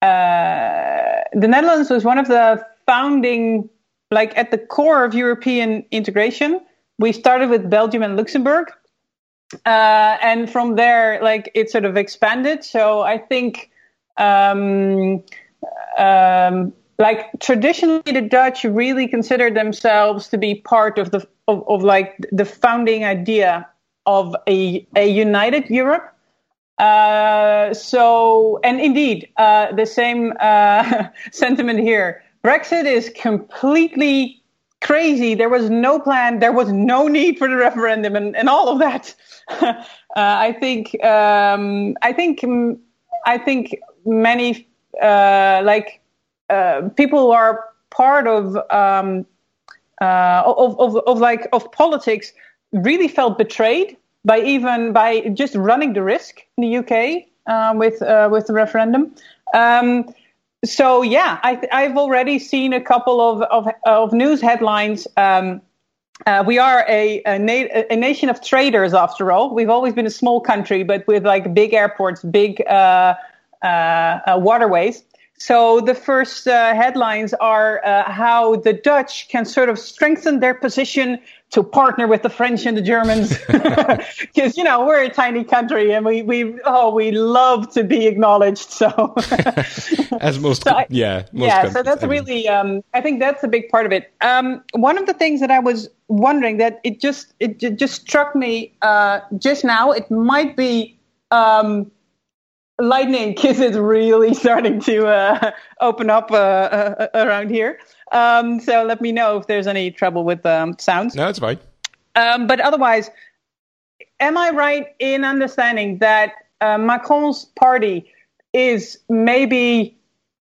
uh, the Netherlands was one of the founding, like at the core of European integration. We started with Belgium and Luxembourg. Uh, and from there, like it sort of expanded. So I think, um, um, like traditionally, the Dutch really considered themselves to be part of the of, of like the founding idea of a a united Europe. Uh, so, and indeed, uh, the same uh, sentiment here. Brexit is completely crazy. There was no plan. There was no need for the referendum, and, and all of that. uh, I think. Um, I think. I think many uh, like uh, people who are part of, um, uh, of, of of like of politics really felt betrayed by even by just running the risk in the UK uh, with uh, with the referendum. Um, so yeah, I, have already seen a couple of of, of news headlines. Um, uh, we are a, a, na- a, nation of traders, after all. We've always been a small country, but with like big airports, big uh, uh, uh waterways. So the first uh, headlines are uh, how the Dutch can sort of strengthen their position to partner with the French and the Germans, because you know we're a tiny country and we we oh we love to be acknowledged. So as most, so I, yeah, most yeah. So that's really um, I think that's a big part of it. Um, one of the things that I was wondering that it just it just struck me uh, just now. It might be. Um, lightning because it's really starting to uh, open up uh, uh, around here. Um, so let me know if there's any trouble with um, sounds. No, it's fine. Um, but otherwise, am I right in understanding that uh, Macron's party is maybe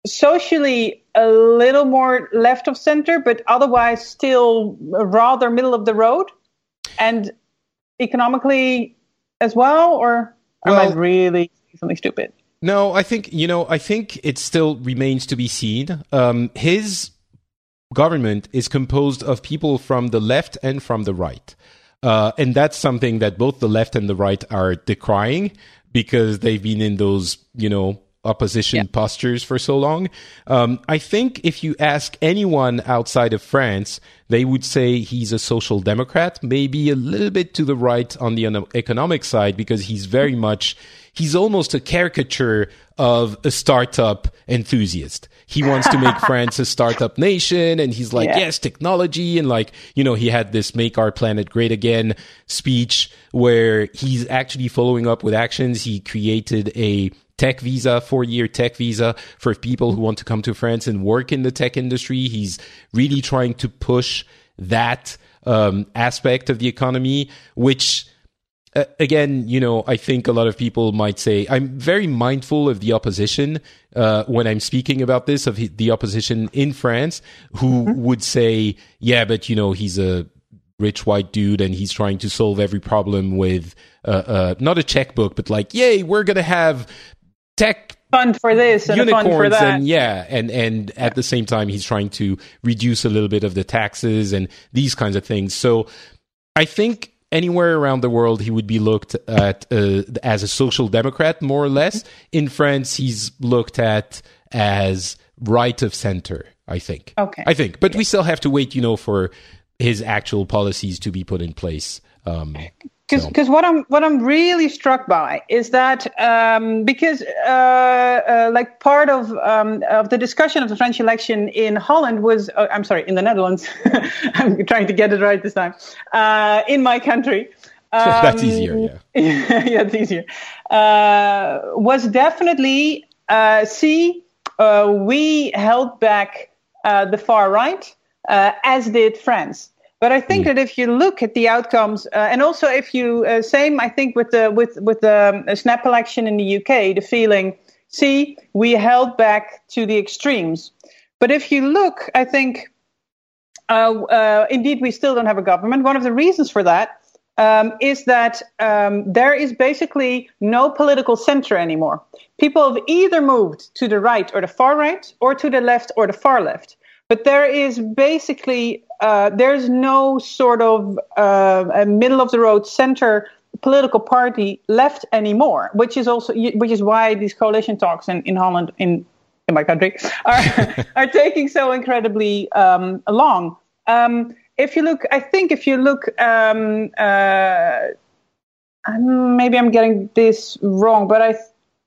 socially a little more left of center, but otherwise still rather middle of the road, and economically as well? Or well, am I really something stupid. No, I think you know. I think it still remains to be seen. Um, his government is composed of people from the left and from the right, uh, and that's something that both the left and the right are decrying because they've been in those you know opposition yeah. postures for so long. Um, I think if you ask anyone outside of France, they would say he's a social democrat, maybe a little bit to the right on the economic side, because he's very much, he's almost a caricature of a startup enthusiast. He wants to make France a startup nation. And he's like, yeah. yes, technology. And like, you know, he had this make our planet great again speech where he's actually following up with actions. He created a tech visa, four year tech visa for people who want to come to France and work in the tech industry. He's really trying to push that um, aspect of the economy, which uh, again, you know, I think a lot of people might say I'm very mindful of the opposition uh, when I'm speaking about this of the opposition in France, who mm-hmm. would say, "Yeah, but you know, he's a rich white dude and he's trying to solve every problem with uh, uh, not a checkbook, but like, yay, we're gonna have tech fund for this and unicorns fund for that. and yeah and and at the same time he's trying to reduce a little bit of the taxes and these kinds of things so i think anywhere around the world he would be looked at uh, as a social democrat more or less. In france he's looked at as right of center i think. Okay. I think. But we still have to wait you know for his actual policies to be put in place um, because so. what I'm what I'm really struck by is that um, because uh, uh, like part of um, of the discussion of the French election in Holland was uh, I'm sorry in the Netherlands. I'm trying to get it right this time. Uh, in my country um, that's easier yeah. Yeah it's easier. Uh, was definitely uh, see we held back the far right as did France but I think mm. that if you look at the outcomes, uh, and also if you uh, same, I think with the with with the um, snap election in the UK, the feeling, see, we held back to the extremes. But if you look, I think, uh, uh indeed, we still don't have a government. One of the reasons for that um, is that um, there is basically no political center anymore. People have either moved to the right or the far right, or to the left or the far left. But there is basically uh, there's no sort of uh, a middle of the road center political party left anymore, which is also which is why these coalition talks in, in Holland in in my country are are taking so incredibly um, long. Um, if you look, I think if you look, um, uh, maybe I'm getting this wrong, but I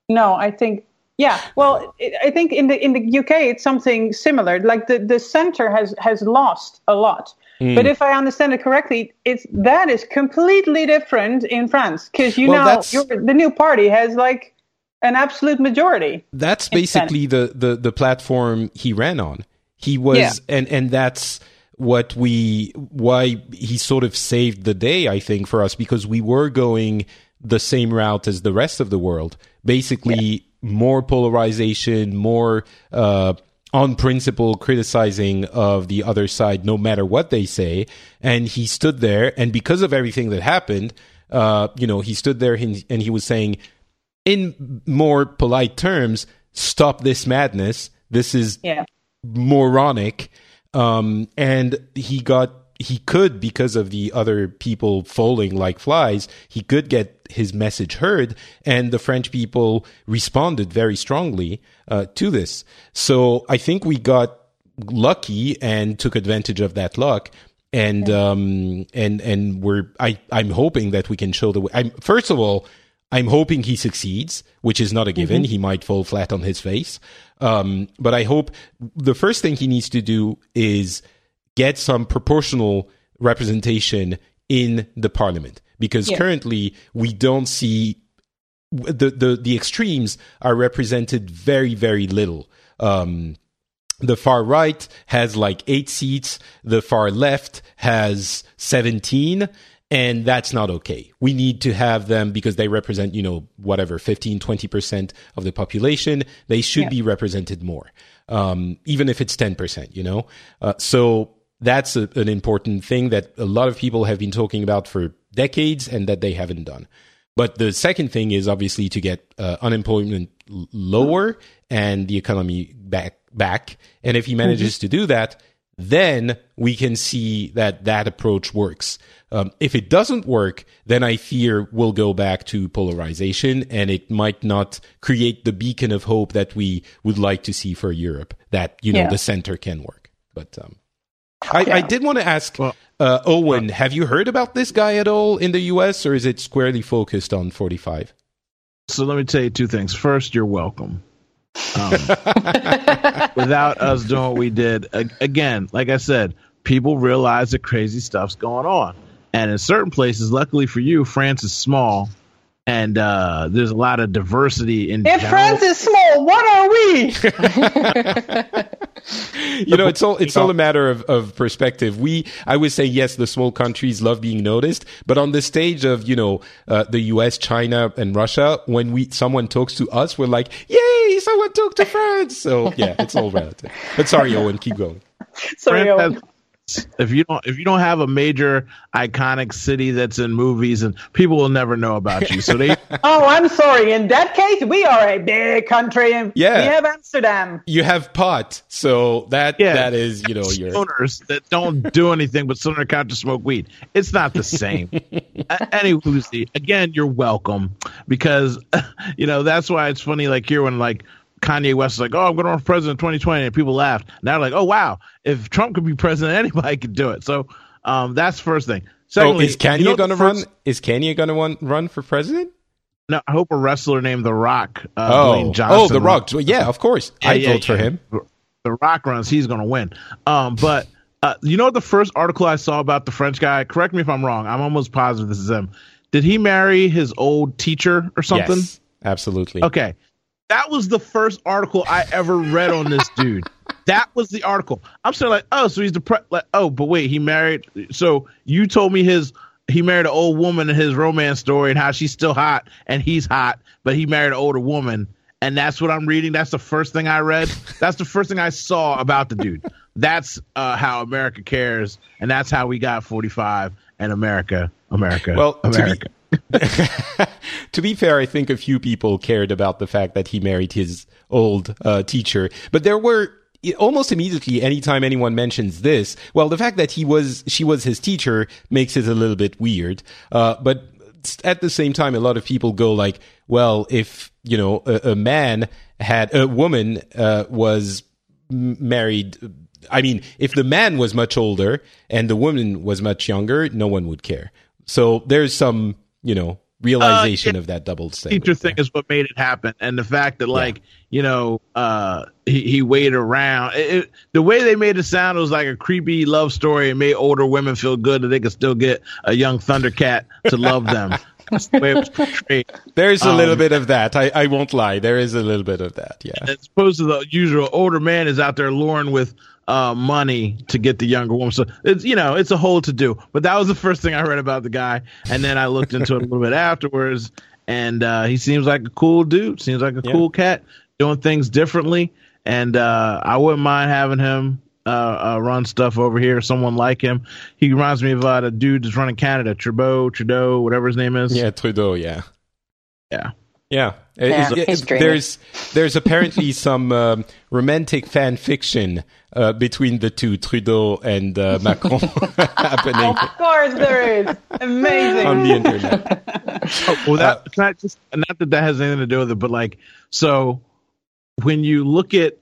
no, I think yeah, well, I think in the in the UK it's something similar. Like the, the center has has lost a lot. Mm. But if I understand it correctly, it's that is completely different in France because you well, know the new party has like an absolute majority. That's basically the, the the platform he ran on. He was, yeah. and and that's what we why he sort of saved the day i think for us because we were going the same route as the rest of the world basically yeah. More polarization more uh, on principle criticizing of the other side no matter what they say. And he stood there and because of everything that happened uh, you know he stood there and, and he was saying in more polite terms stop this madness. This is yeah. moronic. Um, and he got he could because of the other people falling like flies he could get his message heard and the french people responded very strongly uh, to this. So i think we got lucky and took advantage of that luck and um and and we're i i'm hoping that we can show the way i'm first of all i'm hoping he succeeds which is not a given. Mm-hmm. he might fall flat on his face. Um but i hope the first thing he needs to do is get some proportional representation in the parliament because yeah. currently we don't see the, the the extremes are represented very very little. Um, the far right has like eight seats. The far left has 17 and that's not okay. We need to have them because they represent you know whatever 15 20% of the population. They should be represented more um, even if it's 10% you know? Uh, so that's a, an important thing that a lot of people have been talking about for decades and that they haven't done. But the second thing is obviously to get uh, unemployment lower and the economy back back. And if he manages mm-hmm. to do that, then we can see that that approach works. Um, if it doesn't work, then I fear we'll go back to polarization and it might not create the beacon of hope that we would like to see for Europe, that, you know, yeah. the center can work. But, um, I, I, did want to ask well, uh, Owen, have you heard about this guy at all in the US or is it squarely focused on 45? So let me tell you two things. First, you're welcome. Um, without us doing what we did, again, like I said, people realize that crazy stuff's going on. And in certain places, luckily for you, France is small and uh, there's a lot of diversity in. If general. France is small, what are we? you know, it's all it's all a matter of, of perspective. We, I would say, yes, the small countries love being noticed, but on the stage of you know uh, the U.S., China, and Russia, when we someone talks to us, we're like, "Yay, someone talked to France!" So yeah, it's all relative. But sorry, Owen, keep going. Sorry, France Owen. Has, if you don't if you don't have a major iconic city that's in movies and people will never know about you. So they oh i'm sorry. In that case we are a big country. And yeah. we have amsterdam. You have pot. So that yeah. that is you know your owners that don't do anything but sit on their couch to smoke weed. It's not the same. Anyway again you're welcome. Because you know that's why it's funny like here when like Kanye West is like, "Oh, I'm going to run for president in 2020," and people laughed. Now they're like, "Oh, wow! If Trump could be president, anybody could do it." So um, that's first thing. Secondly, oh, is Kanye you know going to run? Is Kanye going to run for president? No, I hope a wrestler named The Rock. Uh, oh, oh, The Rock. Yeah, of course. Yeah, I'd yeah, vote yeah. for him. The Rock runs. He's going to win. Um, but uh, you know the first article I saw about the French guy? Correct me if I'm wrong. I'm almost positive this is him. Did he marry his old teacher or something? Yes, absolutely. Okay. That was the first article I ever read on this dude. that was the article. I'm saying like, oh, so he's depressed. Like, oh, but wait, he married. So you told me his he married an old woman in his romance story and how she's still hot and he's hot, but he married an older woman. And that's what I'm reading. That's the first thing I read. That's the first thing I saw about the dude. That's uh, how America cares, and that's how we got 45 and America, America, well, America. to be fair, I think a few people cared about the fact that he married his old uh, teacher, but there were almost immediately anytime anyone mentions this well the fact that he was she was his teacher makes it a little bit weird. Uh, but at the same time a lot of people go like well if you know a, a man had a woman uh, was married i mean if the man was much older and the woman was much younger no one would care. So there's some you know realization uh, of that double standard. Teacher thing is what made it happen, and the fact that like yeah. you know uh, he he waited around. It, it, the way they made it sound was like a creepy love story and made older women feel good that they could still get a young Thundercat to love them. the There's a um, little bit of that. I, I won't lie. There is a little bit of that. Yeah. As opposed to the usual older man is out there luring with uh, money to get the younger woman. So it's you know it's a whole to do. But that was the first thing I read about the guy, and then I looked into it a little bit afterwards, and uh, he seems like a cool dude. Seems like a Yeah. cool cat, doing things differently, and uh, I wouldn't mind having him. Uh, uh, run stuff over here. Someone like him. He reminds me of uh, the dude that's running Canada, Trudeau, Trudeau, whatever his name is. Yeah, Trudeau. Yeah. Yeah. Yeah, Yeah, it- he's there's there's apparently some um, romantic fan fiction uh, between the two Trudeau and uh, Macron happening Of course there is. Amazing. on the internet. Well, that can I just not that that has anything to do with it, but like so when you look at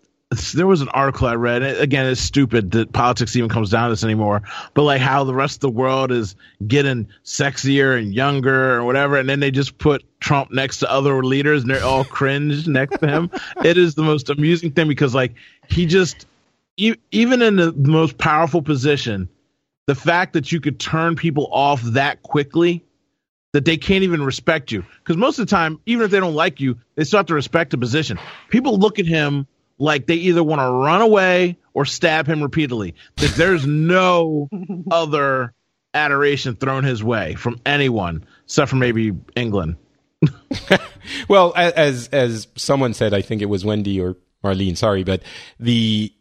there was an article I read. and Again, it's stupid that politics even comes down to this anymore. But like how the rest of the world is getting sexier and younger or whatever, and then they just put Trump next to other leaders and they're all cringe next to him. It is the most amusing thing because like he just even in the most powerful position, the fact that you could turn people off that quickly that they can't even respect you. Because most of the time, even if they don't like you, they still have to respect the position. People look at him like they either want to run away or stab him repeatedly. That there's no other adoration thrown his way from anyone except for maybe England. Well, as as someone said, I think it was Wendi or Marleen. Sorry, but the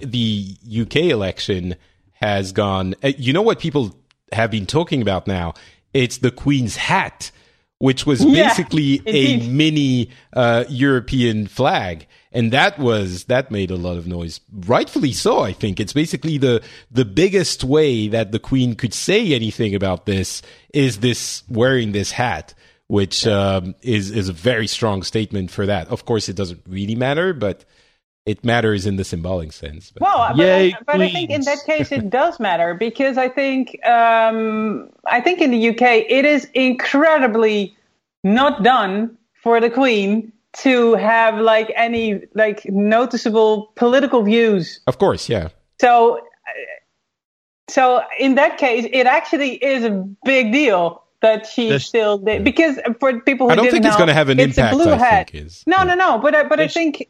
the UK election has gone. uh, You know what people have been talking about now? It's the Queen's hat, which was Yeah, basically a mini uh, European flag, and that was that made a lot of noise. Rightfully so, I think. It's basically the the biggest way that the Queen could say anything about this is this wearing this hat which um, is is a very strong statement for that. Of course, it doesn't really matter, but it matters in the symbolic sense. But, Well, but, Yay, I, but I think in that case it does matter because I think um, I think in the UK it is incredibly not done for the Queen to have like any like noticeable political views. of course, yeah, So, uh, so in that case, it actually is a big deal that she Does- still did because for people who I don't didn't think it's know, gonna have an it's impact, A blue I hat. think, is- no, yeah. no, no. But I, but I think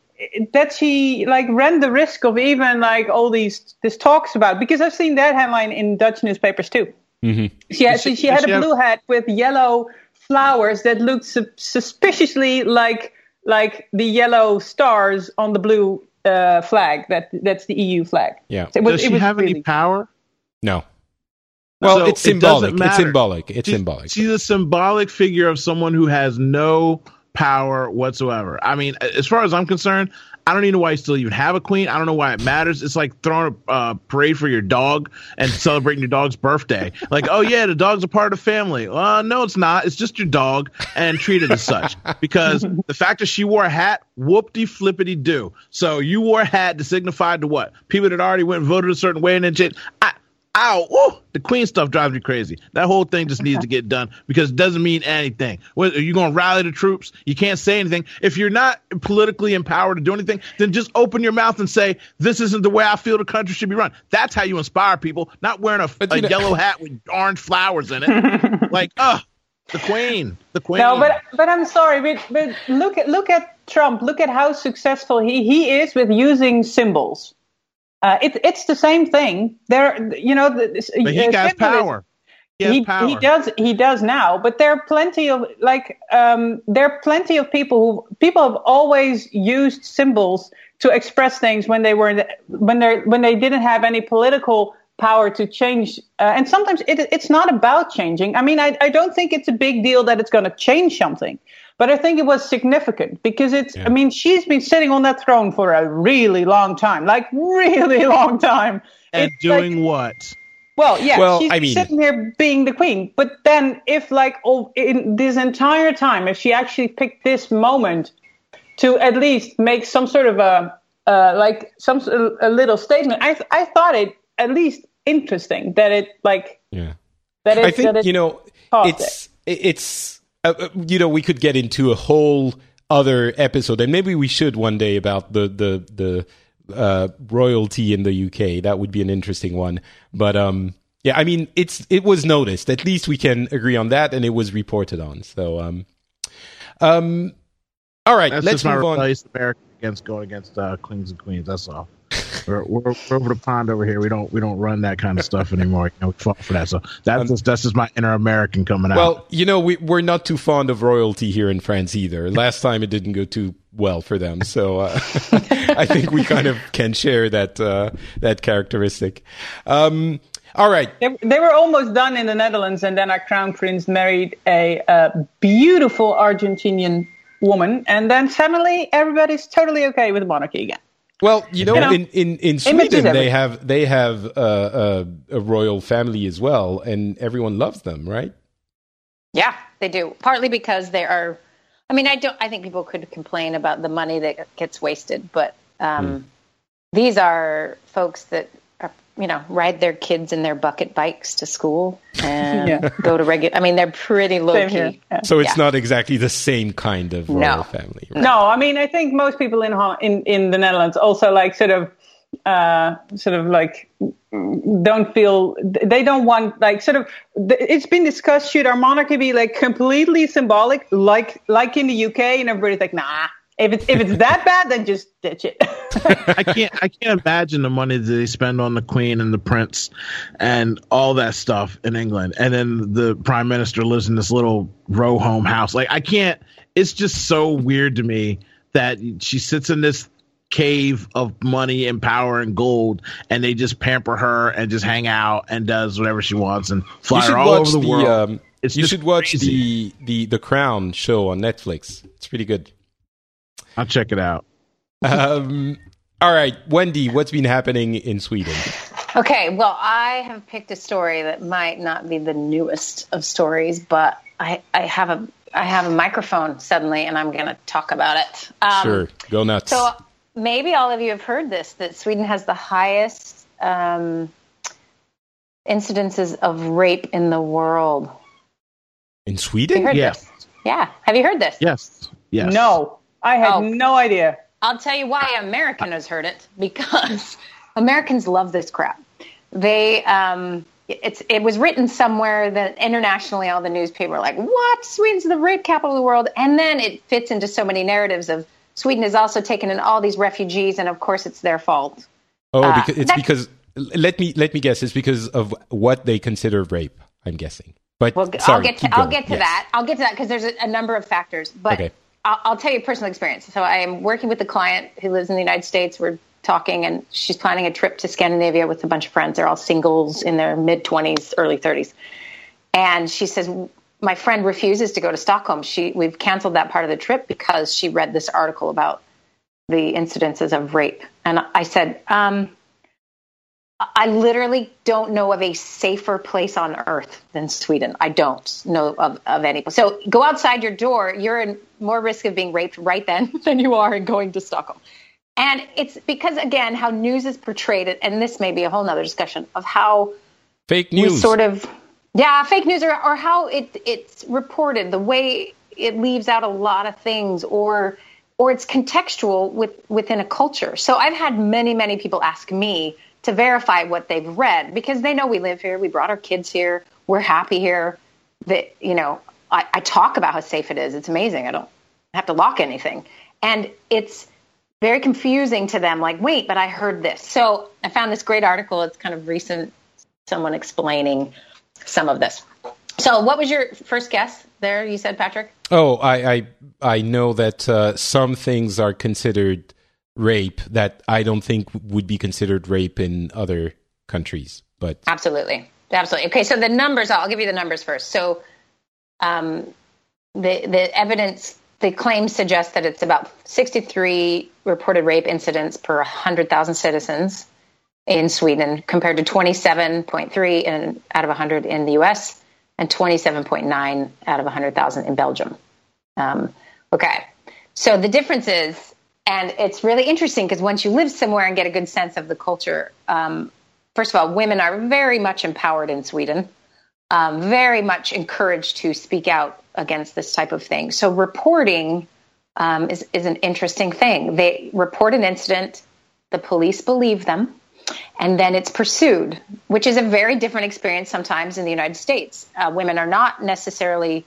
that she like ran the risk of even like all these this talks about because I've seen that headline in Dutch newspapers too. Mhm. She had she- she, had does she a have- blue hat with yellow flowers that looked su- suspiciously like like the yellow stars on the blue uh, flag. That that's the EU flag. yeah. It was, Does it she was have any power? No. Well, So it's it symbolic. It's symbolic. It's She's- symbolic. She's a symbolic figure of someone who has no power whatsoever. I mean, as far as I'm concerned, I don't even know why you still even have a queen. I don't know why it matters. It's like throwing a uh, parade for your dog and celebrating your dog's birthday. Like, oh yeah, the dog's a part of the family. Uh, no, it's not. It's just your dog and treat it as such. Because the fact that she wore a hat, whoop-de flippity do. So you wore a hat to signify to what? People that already went and voted a certain way and then shit. I, Ow! Ooh, the queen stuff drives me crazy. That whole thing just needs to get done because it doesn't mean anything. What, are you going to rally the troops? You can't say anything. If you're not politically empowered to do anything, then just open your mouth and say, "This isn't the way I feel the country should be run." That's how you inspire people. Not wearing a, a know- yellow hat with orange flowers in it. like, uh the queen, the queen. No, but but I'm sorry, but but look at look at Trump. Look at how successful he he is with using symbols. Uh, it's it's the same thing. There, you know, the, But he uh, has power. He he, he does he does now but there are plenty of like um, there are plenty of people who people have always used symbols to express things when they were in the, when they when they didn't have any political power to change uh, and sometimes it, it's not about changing i mean I, I don't think it's a big deal that it's going to change something but i think it was significant because it's i mean she's been sitting on that throne for a really long time like really long time and It's like- doing what? well, yeah, Well, she's I mean- sitting here being the queen. But then, if like oh, in this entire time, if she actually picked this moment to at least make some sort of a uh, like some a little statement, I I thought it at least interesting that it like yeah. that it I think that it you know caused it's it's uh, uh, you know we could get into a whole other episode and maybe we should one day about the the the uh, royalty in the UK. That would be an interesting one. But um, yeah, I mean it's it was noticed. At least we can agree on that, and it was reported on. So um, um, all right, That's let's just my move on. rebellious America against going against uh, kings and queens. That's all. We're, we're, we're, over the pond over here. We don't we don't run that kind of stuff anymore. You know, we fought for that. So that's um, just that's just my inner American coming out. Well, you know, we we're not too fond of royalty here in France either. Last time it didn't go too well for them, so uh, I think we kind of can share that uh, that characteristic. Um, all right. They, they, were almost done in the Netherlands, and then our crown prince married a, a beautiful Argentinian woman, and then suddenly everybody's totally okay with monarchy again. Well, you know, you know in, in, in Sweden they have they have a, a, a royal family as well, and everyone loves them, right? Yeah, they do. Partly because they are. I mean, I don't. I think people could complain about the money that gets wasted, but um, mm. these are folks that you know, ride their kids in their bucket bikes to school and yeah. go to regular. I mean, they're pretty low key. Yeah. So it's yeah. not exactly the same kind of royal no. family. Right? No, I mean, I think most people in in in the Netherlands also like sort of uh, sort of like don't feel they don't want like sort of it's been discussed should our monarchy be like completely symbolic like like in the UK and everybody's like nah if it's if it's that bad, then just ditch it. I can't I can't imagine the money that they spend on the Queen and the Prince and all that stuff in England, and then the Prime Minister lives in this little row home house. Like I can't. It's just so weird to me that she sits in this cave of money and power and gold, and they just pamper her and just hang out and does whatever she wants and fly her all over the, the world. Um, you should watch crazy. the the the Crown show on Netflix. It's pretty good. I'll check it out. Um, all right, Wendi, what's been happening in Sweden? Okay, well, I have picked a story that might not be the newest of stories, but I, I have a I have a microphone suddenly, and I'm going to talk about it. Um, sure, go nuts. So maybe all of you have heard this that Sweden has the highest um, incidences of rape in the world. In Sweden? Yeah. This? Yeah. Have you heard this? Yes. Yes. No. I had oh, no idea. I'll tell you why American has heard it because Americans love this crap. They, um, it's it was written somewhere that internationally all the newspaper were like, "What? Sweden's the rape capital of the world," and then it fits into so many narratives of Sweden has also taken in all these refugees, and of course it's their fault. Oh, uh, because it's because let me let me guess. It's because of what they consider rape. I'm guessing. But well, sorry, I'll get to I'll get to yes. that. I'll get to that because there's a, a, number of factors. But okay. I'll, I'll tell you a personal experience. So I am working with a client who lives in the United States. We're talking, and she's planning a trip to Scandinavia with a bunch of friends. They're all singles in their mid 20s, early 30s. And she says, My friend refuses to go to Stockholm. She, we've canceled that part of the trip because she read this article about the incidences of rape. And I said, um, I literally don't know of a safer place on earth than Sweden. I don't know of, of any. So go outside your door, you're in more risk of being raped right then than you are in going to Stockholm. And it's because, again, how news is portrayed, and this may be a whole nother discussion of how fake news sort of, yeah, fake news, or, or how it, it's reported, the way it leaves out a lot of things, or or it's contextual with, within a culture. So I've had many, many people ask me to verify what they've read because they know we live here. We brought our kids here. We're happy here. That you know, I, I talk about how safe it is. It's amazing. I don't have to lock anything, and it's very confusing to them. Like, wait, but I heard this. So I found this great article. It's kind of recent. Someone explaining some of this. So, what was your first guess there? You said, Patrick. Oh, I I, I know that uh, some things are considered rape that I don't think would be considered rape in other countries. But absolutely, absolutely. Okay, so the numbers. I'll give you the numbers first. So, um, the the evidence, the claims suggest that it's about 63 reported rape incidents per 100,000 citizens in Sweden, compared to 27.3 in, out of 100 in the U.S. and 27.9 out of 100,000 in Belgium. Um, okay, so the difference is and it's really interesting because once you live somewhere and get a good sense of the culture, um, first of all, women are very much empowered in Sweden, um, very much encouraged to speak out against this type of thing. So reporting um, is, is an interesting thing. They report an incident, the police believe them, and then it's pursued, which is a very different experience sometimes in the United States. Uh, women are not necessarily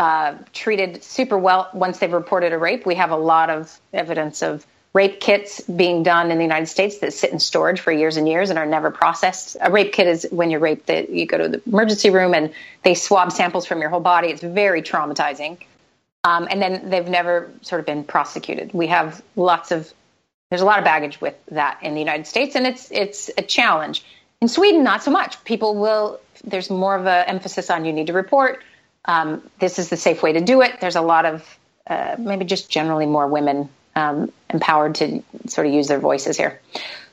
uh, treated super well once they've reported a rape. We have a lot of evidence of rape kits being done in the United States that sit in storage for years and years and are never processed. A rape kit is when you're raped that you go to the emergency room and they swab samples from your whole body. It's very traumatizing. Um, and then they've never sort of been prosecuted. We have lots of there's a lot of baggage with that in the United States, and it's it's a challenge. In Sweden, not so much. People will. There's more of an emphasis on you need to report. Um, this is the safe way to do it. There's a lot of uh, maybe just generally more women um, empowered to sort of use their voices here.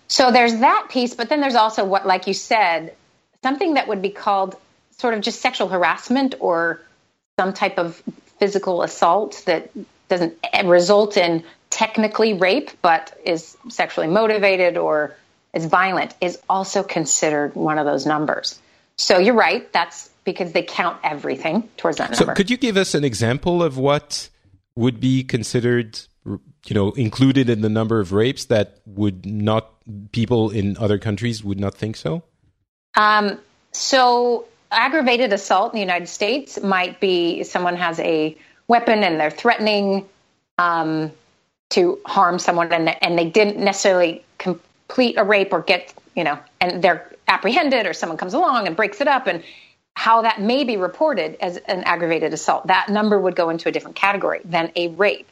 So there's that piece, but then there's also what, like you said, something that would be called sort of just sexual harassment or some type of physical assault that doesn't result in technically rape, but is sexually motivated or is violent, is also considered one of those numbers. So you're right. That's because they count everything towards that number. So could you give us an example of what would be considered, you know, included in the number of rapes that would not people in other countries would not think so? Um, so aggravated assault in the United States might be someone has a weapon and they're threatening um, to harm someone and, and they didn't necessarily complete a rape or get, you know, and they're apprehended or someone comes along and breaks it up and how that may be reported as an aggravated assault. That number would go into a different category than a rape.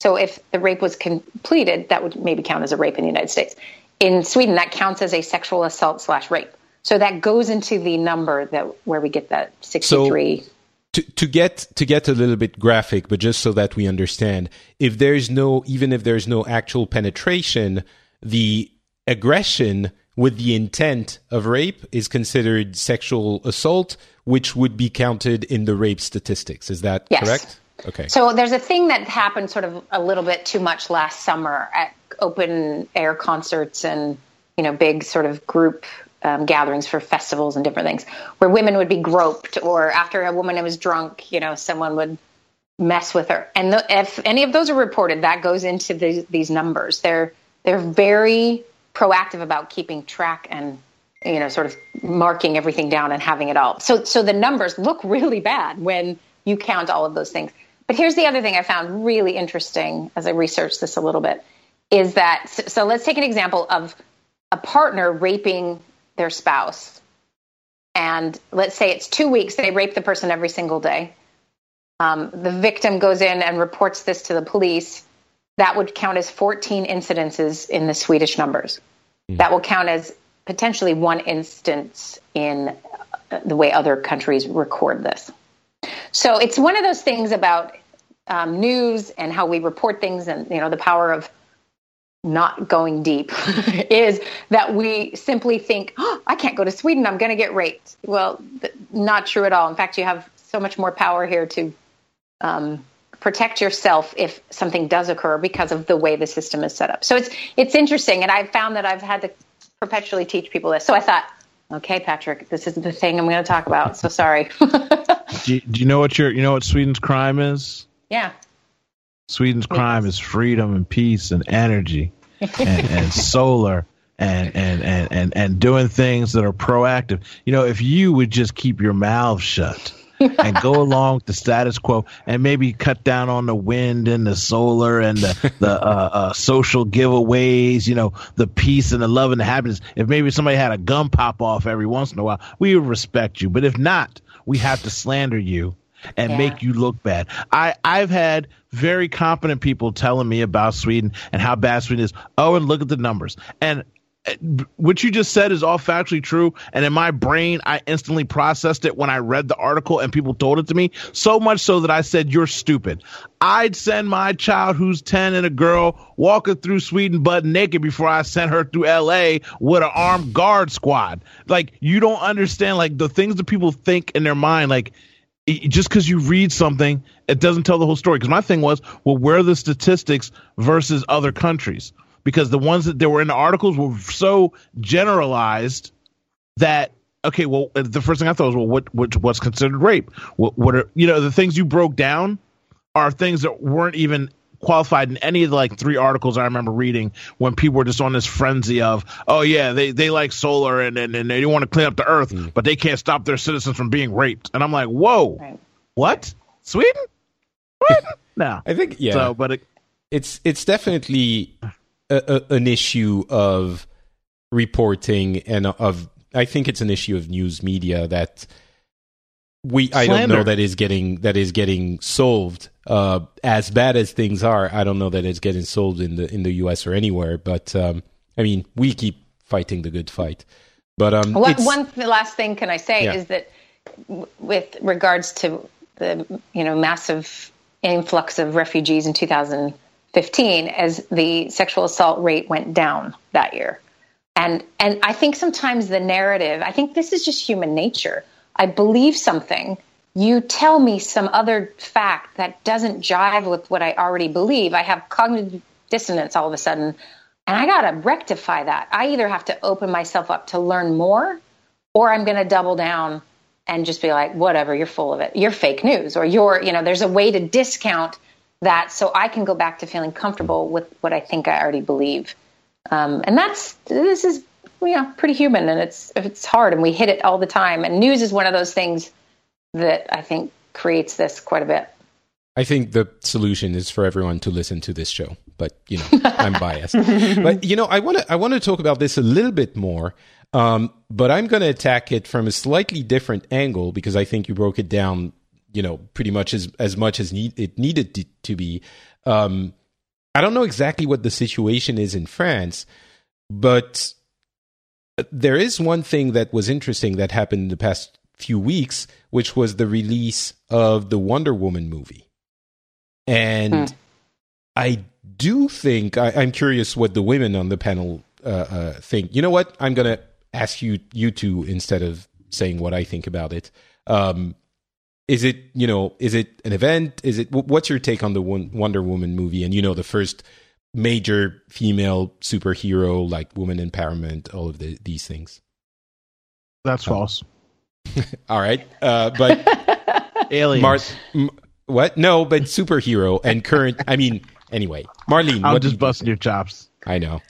So if the rape was completed, that would maybe count as a rape in the United States. In Sweden, that counts as a sexual assault slash rape. So that goes into the number that where we get that 63. So to, to get to get a little bit graphic, but just so that we understand, if there's no even if there's no actual penetration, the aggression with the intent of rape is considered sexual assault, which would be counted in the rape statistics. Is that yes. correct? Okay. So there's a thing that happened sort of a little bit too much last summer at open air concerts and you know big sort of group um, gatherings for festivals and different things, where women would be groped, or after a woman was drunk, you know, someone would mess with her. And the, if any of those are reported, that goes into the, these numbers. They're they're very proactive about keeping track and you know sort of marking everything down and having it all. So so the numbers look really bad when you count all of those things. But here's the other thing I found really interesting as I researched this a little bit is that so, let's take an example of a partner raping their spouse. And let's say it's two weeks, they rape the person every single day. Um, the victim goes in and reports this to the police that would count as 14 incidences in the Swedish numbers. Mm. That will count as potentially one instance in uh, the way other countries record this. So it's one of those things about um, news and how we report things, and you know the power of not going deep is that we simply think, oh, I can't go to Sweden, I'm going to get raped. Well, th- not true at all. In fact, you have so much more power here to um, protect yourself if something does occur because of the way the system is set up. So it's it's interesting, and I've found that I've had to perpetually teach people this. So I thought, okay, Patrick, this is the thing I'm going to talk about. So sorry. do, you, do you know what your you know what Sweden's crime is? Yeah. Sweden's crime is freedom and peace and energy and, and solar and, and, and, and, and doing things that are proactive. You know, if you would just keep your mouth shut and go along with the status quo and maybe cut down on the wind and the solar and the, the uh, uh, social giveaways, you know, the peace and the love and the happiness. If maybe somebody had a gun pop off every once in a while, we would respect you. But if not, we have to slander you and yeah. make you look bad. I, I've had very competent people telling me about Sweden and how bad Sweden is. Oh, and look at the numbers. And what you just said is all factually true. And in my brain, I instantly processed it when I read the article and people told it to me. So much so that I said, You're stupid. I'd send my child who's 10 and a girl walking through Sweden butt naked before I sent her through LA with an armed guard squad. Like, you don't understand, like, the things that people think in their mind, like, just because you read something, it doesn't tell the whole story. Because my thing was, well, where are the statistics versus other countries? Because the ones that there were in the articles were so generalized that okay, well, the first thing I thought was, well, what, what what's considered rape? What what are you know the things you broke down are things that weren't even qualified in any of the like three articles I remember reading when people were just on this frenzy of, oh yeah, they, they like solar and, and, and they want to clean up the earth, mm. but they can't stop their citizens from being raped. And I'm like, whoa, right. what? Sweden? What? no. I think, yeah. So, but it, it's, it's definitely a, a, an issue of reporting and of I think it's an issue of news media that we I don't know that is getting that is getting solved. Uh, as bad as things are, I don't know that it's getting solved in the in the U.S. or anywhere. But um, I mean, we keep fighting the good fight. But um, one, one last thing can I say yeah. is that w- with regards to the you know massive influx of refugees in 2015, as the sexual assault rate went down that year, and and I think sometimes the narrative, I think this is just human nature I believe something, you tell me some other fact that doesn't jive with what I already believe. I have cognitive dissonance all of a sudden, and I got to rectify that. I either have to open myself up to learn more, or I'm going to double down and just be like, whatever, you're full of it. You're fake news, or you're, you know, there's a way to discount that so I can go back to feeling comfortable with what I think I already believe. Um, and that's, this is yeah, pretty human, and it's it's hard, and we hit it all the time. And news is one of those things that I think creates this quite a bit. I think the solution is for everyone to listen to this show, but you know, I'm biased. but you know, I want to I want to talk about this a little bit more, um, but I'm going to attack it from a slightly different angle because I think you broke it down, you know, pretty much as as much as need, it needed to, to be. Um, I don't know exactly what the situation is in France, but there is one thing that was interesting that happened in the past few weeks, which was the release of the Wonder Woman movie. And hmm. I do think, I, am curious what the women on the panel uh, uh, think. You know what? I'm going to ask you, you two, instead of saying what I think about it. Um, is it, you know, is it an event? Is it, what's your take on the Wonder Woman movie? And, you know, the first major female superhero like woman empowerment all of the, these things that's oh. false all right uh, but aliens Mar- m- what no but superhero and current i mean anyway marleen i'm just busting your chops i know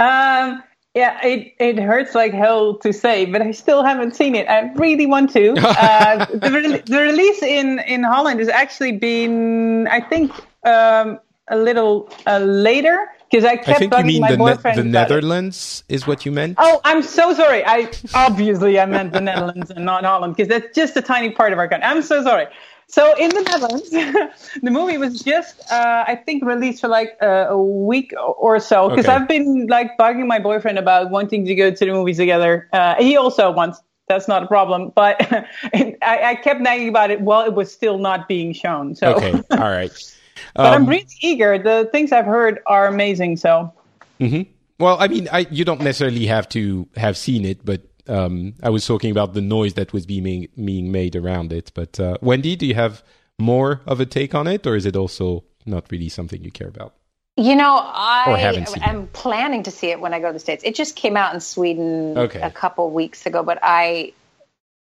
um yeah, it, it hurts like hell to say, but I still haven't seen it. I really want to. Uh, the, re- the release in, in Holland has actually been, I think, um, a little uh, later because I kept I think you mean my the, ne- the Netherlands is what you meant. Oh, I'm so sorry. I obviously I meant the Netherlands and not Holland because that's just a tiny part of our country. I'm so sorry. So in the Netherlands, the movie was just uh, I think released for like uh, a week or so because okay. I've been like bugging my boyfriend about wanting to go to the movies together. Uh, he also wants. That's not a problem, but I, I kept nagging about it while it was still not being shown. So okay, all right but um, I'm really eager. The things I've heard are amazing. So. Mm-hmm. Well, I mean, I, you don't necessarily have to have seen it, but um, I was talking about the noise that was being being made around it. But uh, Wendi, do you have more of a take on it, or is it also not really something you care about? You know, I am planning to see it when I go to the states. It just came out in Sweden okay. a couple weeks ago, but I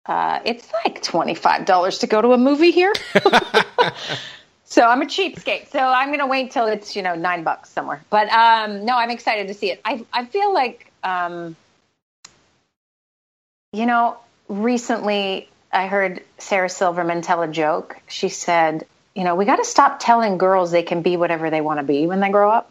uh, it's like twenty five dollars to go to a movie here. So I'm a cheapskate. So I'm going to wait till it's you know nine bucks somewhere. But um, no, I'm excited to see it. I I feel like um, you know recently I heard Sarah Silverman tell a joke. She said, you know, we got to stop telling girls they can be whatever they want to be when they grow up.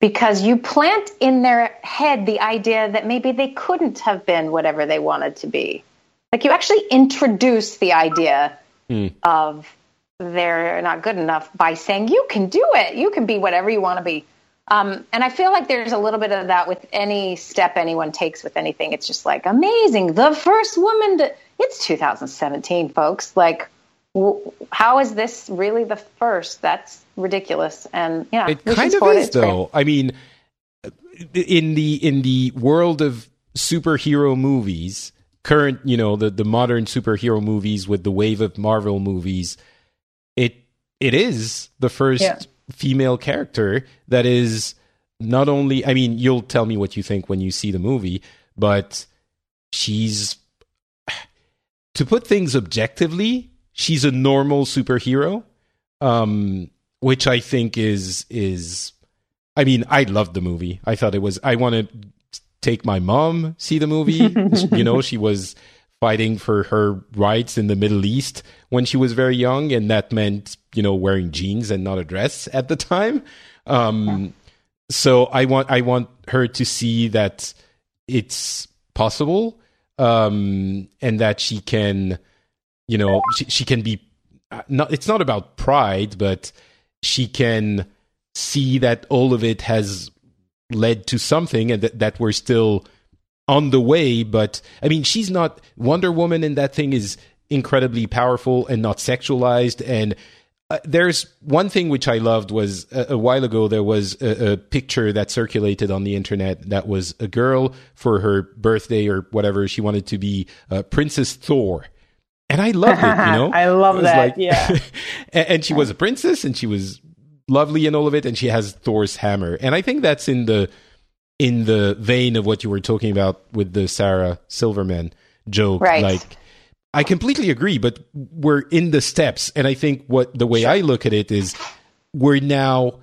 Because you plant in their head the idea that maybe they couldn't have been whatever they wanted to be. Like you actually introduce the idea mm. of they're not good enough by saying you can do it you can be whatever you want to be um, and i feel like there's a little bit of that with any step anyone takes with anything. It's just like amazing. The first woman to it's 2017 folks. Like w- how is this really the first? That's ridiculous. And yeah it kind of is though. i mean in the in the world of superhero movies current you know the the modern superhero movies with the wave of marvel movies it it is the first yeah. Female character that is not only I mean, you'll tell me what you think when you see the movie, but she's to put things objectively, she's a normal superhero. Um which I think is is I mean, I loved the movie. I thought it was I want to take my mom see the movie. you know, she was fighting for her rights in the Middle East when she was very young, and that meant you know wearing jeans and not a dress at the time. Um, so I want I want her to see that it's possible, um, and that she can, you know, she, she can be. uh, Not, it's not about pride, but she can see that all of it has led to something, and that, that we're still on the way. But I mean, she's not Wonder Woman, and that thing is incredibly powerful and not sexualized. And uh, there's one thing which I loved was a, a while ago there was a, a picture that circulated on the internet that was a girl for her birthday or whatever she wanted to be uh, Princess Thor. And I loved it, you know. I love that, yeah. and, and she was a princess, and she was lovely and all of it, and she has Thor's hammer. And I think that's in the in the vein of what you were talking about with the Sarah Silverman joke. Right. Like, I completely agree, but we're in the steps, and I think what the way I look at it is we're now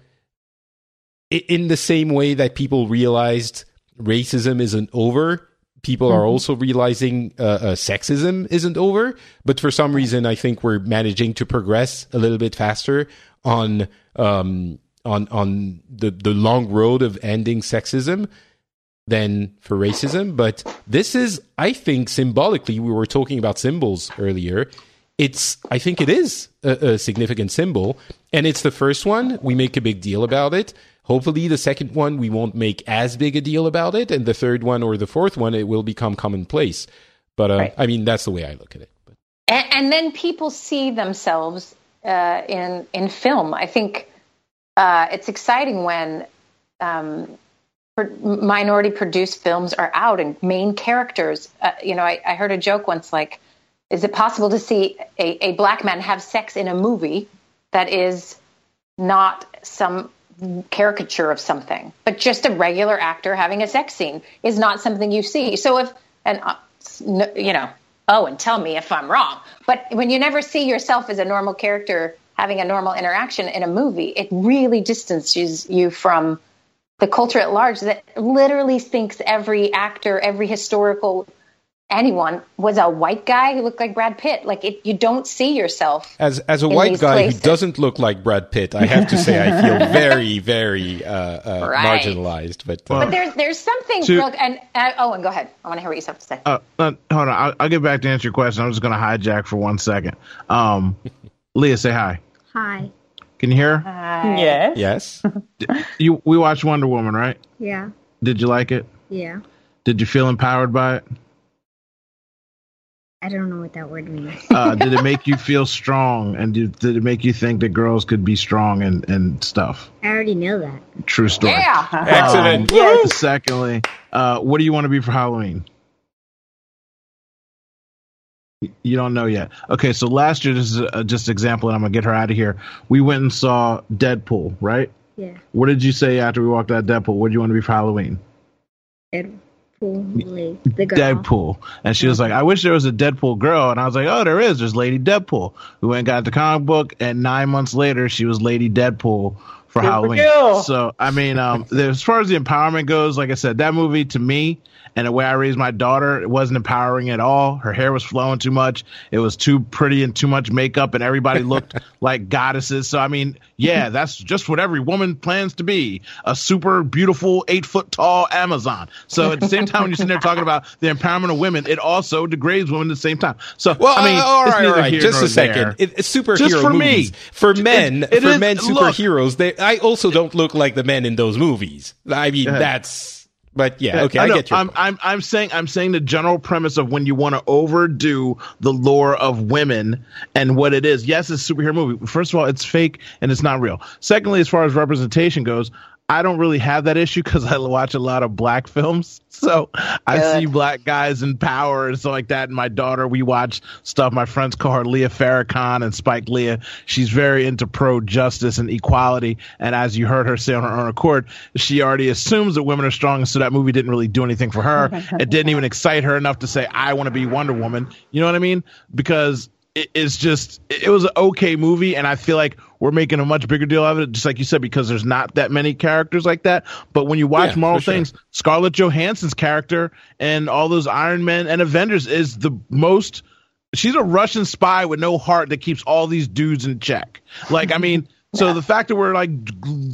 in the same way that people realized racism isn't over. People are also realizing uh, uh, sexism isn't over, but for some reason, I think we're managing to progress a little bit faster on um, on on the the long road of ending sexism than for racism. But this is, I think, symbolically, we were talking about symbols earlier. It's, I think it is a, a significant symbol. And it's the first one. We make a big deal about it. Hopefully, the second one, we won't make as big a deal about it. And the third one or the fourth one, it will become commonplace. But uh, Right. I mean, that's the way I look at it. And, and then people see themselves uh, in in film. I think uh, it's exciting when um, minority produced films are out and main characters. Uh, you know, I, I heard a joke once like, "Is it possible to see a, a black man have sex in a movie that is not some caricature of something, but just a regular actor having a sex scene is not something you see. So if and uh, you know, oh, and tell me if I'm wrong. But when you never see yourself as a normal character having a normal interaction in a movie, it really distances you from the culture at large that literally thinks every actor, every historical anyone was a white guy who looked like Brad Pitt. Like it, you don't see yourself as as a white guy places. who doesn't look like Brad Pitt, I have to say I feel very, very uh, uh, Right. marginalized. But, uh, But there's there's something To- real and uh, oh, and go ahead. I want to hear what you have to say. Uh, uh, hold on, I'll, I'll get back to answer your question. I'm just going to hijack for one second. Um, Leah, say hi. Hi. Can you hear? her? Yes. yes. You we watched Wonder Woman, right? Yeah. Did you like it? Yeah. Did you feel empowered by it? I don't know what that word means. Uh, did it make you feel strong? And did, did it make you think that girls could be strong and, and stuff? I already know that. True story. Yeah. Excellent. Yes. Secondly, uh, what do you want to be for Halloween? Y- You don't know yet. Okay, so last year, this is a, just example, and I'm gonna get her out of here. We went and saw Deadpool, right? Yeah. What did you say after we walked out of Deadpool? What do you want to be for Halloween? Deadpool. Like the girl. Deadpool. And she was like, I wish there was a Deadpool girl. And I was like, oh, there is. There's Lady Deadpool. We went and got the comic book, and nine months later, she was Lady Deadpool for Super Halloween. cool. So, I mean, um, as far as the empowerment goes, like I said, that movie to me and the way I raised my daughter, it wasn't empowering at all. Her hair was flowing too much. It was too pretty and too much makeup, and everybody looked like goddesses. So, I mean, yeah, that's just what every woman plans to be a super beautiful, eight foot tall Amazon. So, at the same time, when you're sitting there talking about the empowerment of women, it also degrades women at the same time. So, Well, I mean, uh, all it's right, all right. here Just a second. It, it's superhero Just for me. For men, it for is- men look. superheroes, they I also don't look like the men in those movies. I mean, that's. But yeah, okay, I, know. get you. I'm. I'm, I'm saying, I'm saying the general premise of when you want to overdo the lore of women and what it is. Yes, it's a superhero movie. First of all, it's fake and it's not real. Secondly, as far as representation goes, I don't really have that issue because I watch a lot of black films. So I Good. see black guys in power and stuff like that. And my daughter, we watch stuff. My friends call her Leah Farrakhan and Spike Leah. She's very into pro justice and equality. And as you heard her say on her own accord, she already assumes that women are strong. So that movie didn't really do anything for her. it didn't even excite her enough to say, I want to be Wonder Woman. You know what I mean? Because it's just, it was an okay movie. And I feel like we're making a much bigger deal of it, just like you said, because there's not that many characters like that. But when you watch Yeah, Marvel sure. things, Scarlett Johansson's character and all those Iron Men and Avengers is the most. She's a Russian spy with no heart that keeps all these dudes in check. Like, I mean, So Yeah. the fact that we're like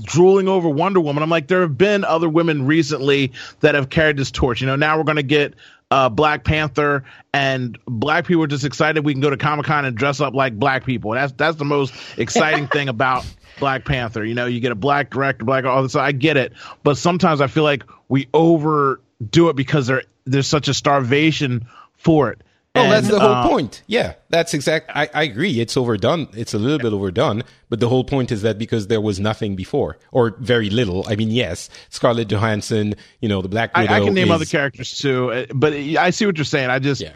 drooling over Wonder Woman, I'm like, there have been other women recently that have carried this torch. You know, now we're going to get uh, Black Panther, and black people are just excited we can go to Comic Con and dress up like black people. That's that's the most exciting thing about Black Panther. You know, you get a black director, black all this. I get it, but sometimes I feel like we overdo it because there there's such a starvation for it. Well, that's the whole uh, point. Yeah, that's exact. I, I agree. It's overdone. It's a little bit overdone, but the whole point is that because there was nothing before, or very little. I mean, yes, Scarlett Johansson, you know, the Black Widow. I, I can name is- other characters too, uh, but I see what you're saying. I just Yeah.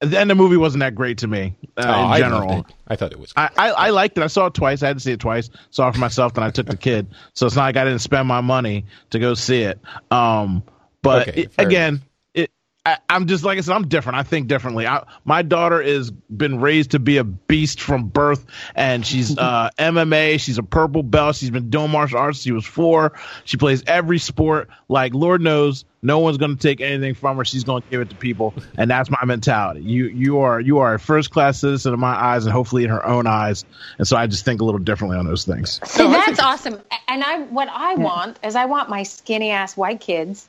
the end of the movie wasn't that great to me uh, Oh, in general. it. I thought it was. I, I, I liked it. I saw it twice. I had to see it twice. Saw it for myself, then I took the kid. So it's not like I didn't spend my money to go see it. Um, but Okay, it- again, I, I'm just like I said. I'm different. I think differently. I, my daughter is been raised to be a beast from birth, and she's uh, MMA. She's a purple belt. She's been doing martial arts. She was four. She plays every sport. Like Lord knows, no one's going to take anything from her. She's going to give it to people, and that's my mentality. You you are you are a first class citizen in my eyes, and hopefully in her own eyes. And so I just think a little differently on those things. See, No, I that's awesome. And I, what I want is I want my skinny ass white kids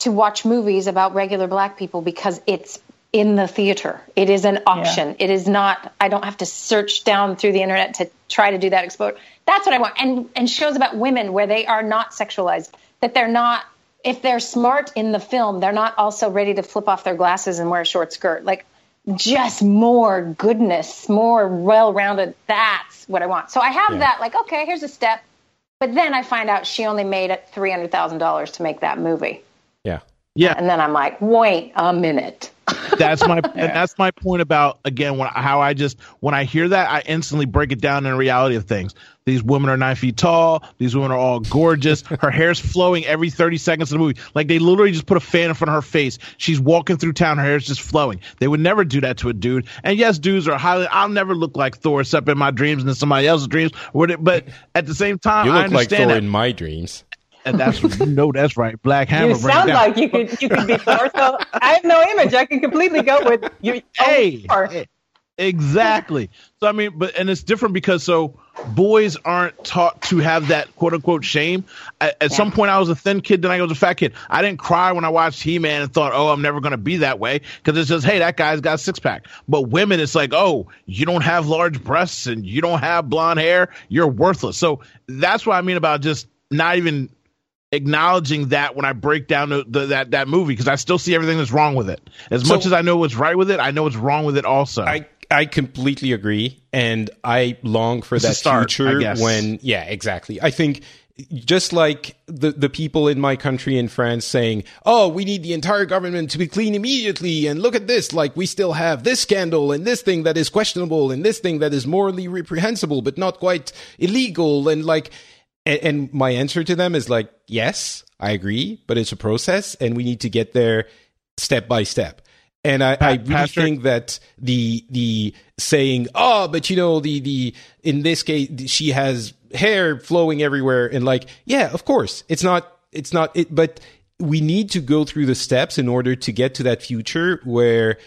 to watch movies about regular black people because it's in the theater. It is an option. It is not. I don't have to search down through the internet to try to do that explore. That's what I want. And and shows about women where they are not sexualized. That they're not. If they're smart in the film, they're not also ready to flip off their glasses and wear a short skirt. Like just more goodness, more well-rounded. That's what I want. So I have Yeah. that. Like, okay, here's a step. But then I find out she only made it three hundred thousand dollars to make that movie, yeah. Yeah, and then I'm like, wait a minute. that's my and that's my point about again when how I just when I hear that I instantly break it down in the reality of things. These women are nine feet tall. These women are all gorgeous. Her hair's flowing every thirty seconds of the movie. Like they literally just put a fan in front of her face. She's walking through town. Her hair's just flowing. They would never do that to a dude. And yes, dudes are highly. I'll never look like Thor except in my dreams and in somebody else's dreams. Would it- But at the same time, You I look like understand Thor that. in my dreams. That's you know that's right. Black Hammer. You sound like you could you could be Thor. So I have no image. I can completely go with you. hey, hey, exactly so i mean but and it's different because so boys aren't taught to have that quote unquote shame at, at some point i was a thin kid then i was a fat kid i didn't cry when i watched he-man and thought oh i'm never going to be that way because it's just hey that guy's got a six-pack but women it's like oh you don't have large breasts and you don't have blonde hair you're worthless so that's what i mean about just not even acknowledging that when I break down the, the, that that movie because I still see everything that's wrong with it. As So- much as I know what's right with it, I know what's wrong with it also. I I completely agree, and I long for It's that start, future when yeah, exactly. I think just like the the people in my country in France saying, "Oh, we need the entire government to be clean immediately," and look at this, like we still have this scandal and this thing that is questionable and this thing that is morally reprehensible but not quite illegal, and like. And, and my answer to them is like, yes, I agree, but it's a process, and we need to get there step by step. And I, I really Patrick? think that the the saying, oh, but you know, the the in this case she has hair flowing everywhere, and like, yeah, of course, it's not it's not it, but we need to go through the steps in order to get to that future where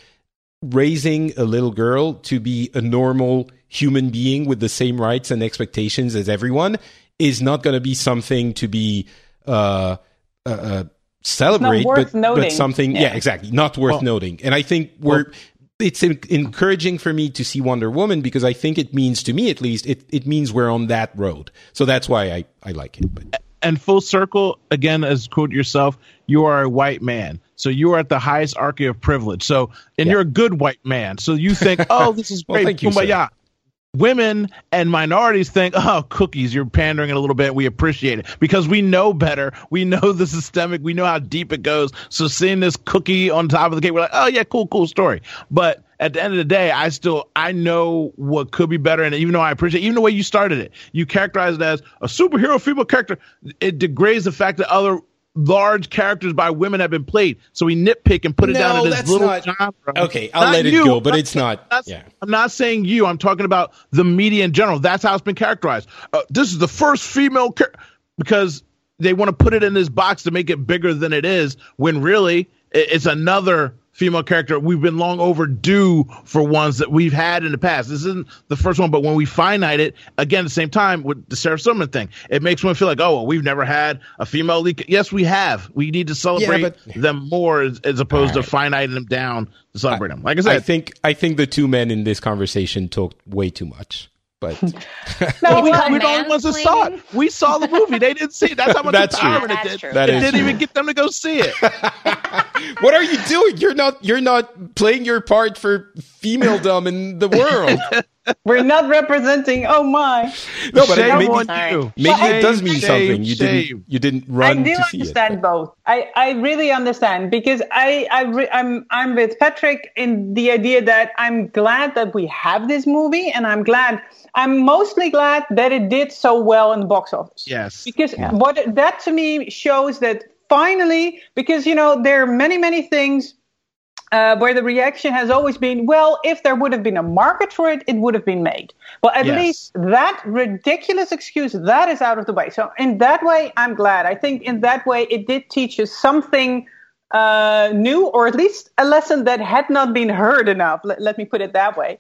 raising a little girl to be a normal human being with the same rights and expectations as everyone is not going to be something to be uh, uh, uh, celebrate, but, but something, yeah. Yeah. exactly, not worth noting. And I think we're. it's en- encouraging for me to see Wonder Woman because I think it means, to me at least, it, it means we're on that road. So that's why I, I like it. But and full circle again, as quote yourself, you are a white man. So you are at the highest archy of privilege. So and you're a good white man. So you think, oh, this is Well, great, thank you, kumbaya. Women and minorities think, oh, cookies, you're pandering it a little bit. We appreciate it because we know better. We know the systemic. We know how deep it goes. So seeing this cookie on top of the cake, we're like, oh yeah, cool, cool story. But at the end of the day, I still I know what could be better, and even though I appreciate even the way you started it, you characterized it as a superhero female character. It degrades the fact that other large characters by women have been played. So we nitpick and put it down No, to this little not- genre. okay, I'll Not let it go, but I'm it's not- yeah. I'm not saying you. I'm talking about the media in general. That's how it's been characterized. Uh, this is the first female char- because they want to put it in this box to make it bigger than it is. When really it's another female character. We've been long overdue for ones that we've had in the past. This isn't the first one, but when we finite it again at the same time with the Sarah Silverman thing, it makes one feel like, oh, well, we've never had a female lead. Yes, we have. We need to celebrate but- them more as, as opposed All to finiting them down to celebrate them. Like I said, I think I think the two men in this conversation talked way too much. But No, It's well, called we're the only ones that saw it. We saw the movie. They didn't see it. That's how much That's true. empowerment it That's did. true. That it is didn't true. even get them to go see it. what are you doing? You're not you're not playing your part for female femaledom in the world. we're not representing. Oh my! No, but Shame maybe on Sorry. you. maybe it does mean shame, something. You shame. didn't you didn't run I do to see it. understand both. I, I really understand because I, I re- I'm I'm with Patrick in the idea that I'm glad that we have this movie, and I'm glad I'm mostly glad that it did so well in the box office. Yes. because what that to me shows that finally, because you know there are many many things uh, where the reaction has always been, well, if there would have been a market for it, it would have been made. Well, at Yes. least that ridiculous excuse that is out of the way. So in that way, I'm glad. I think in that way, it did teach us something uh, new, or at least a lesson that had not been heard enough. Let, let me put it that way.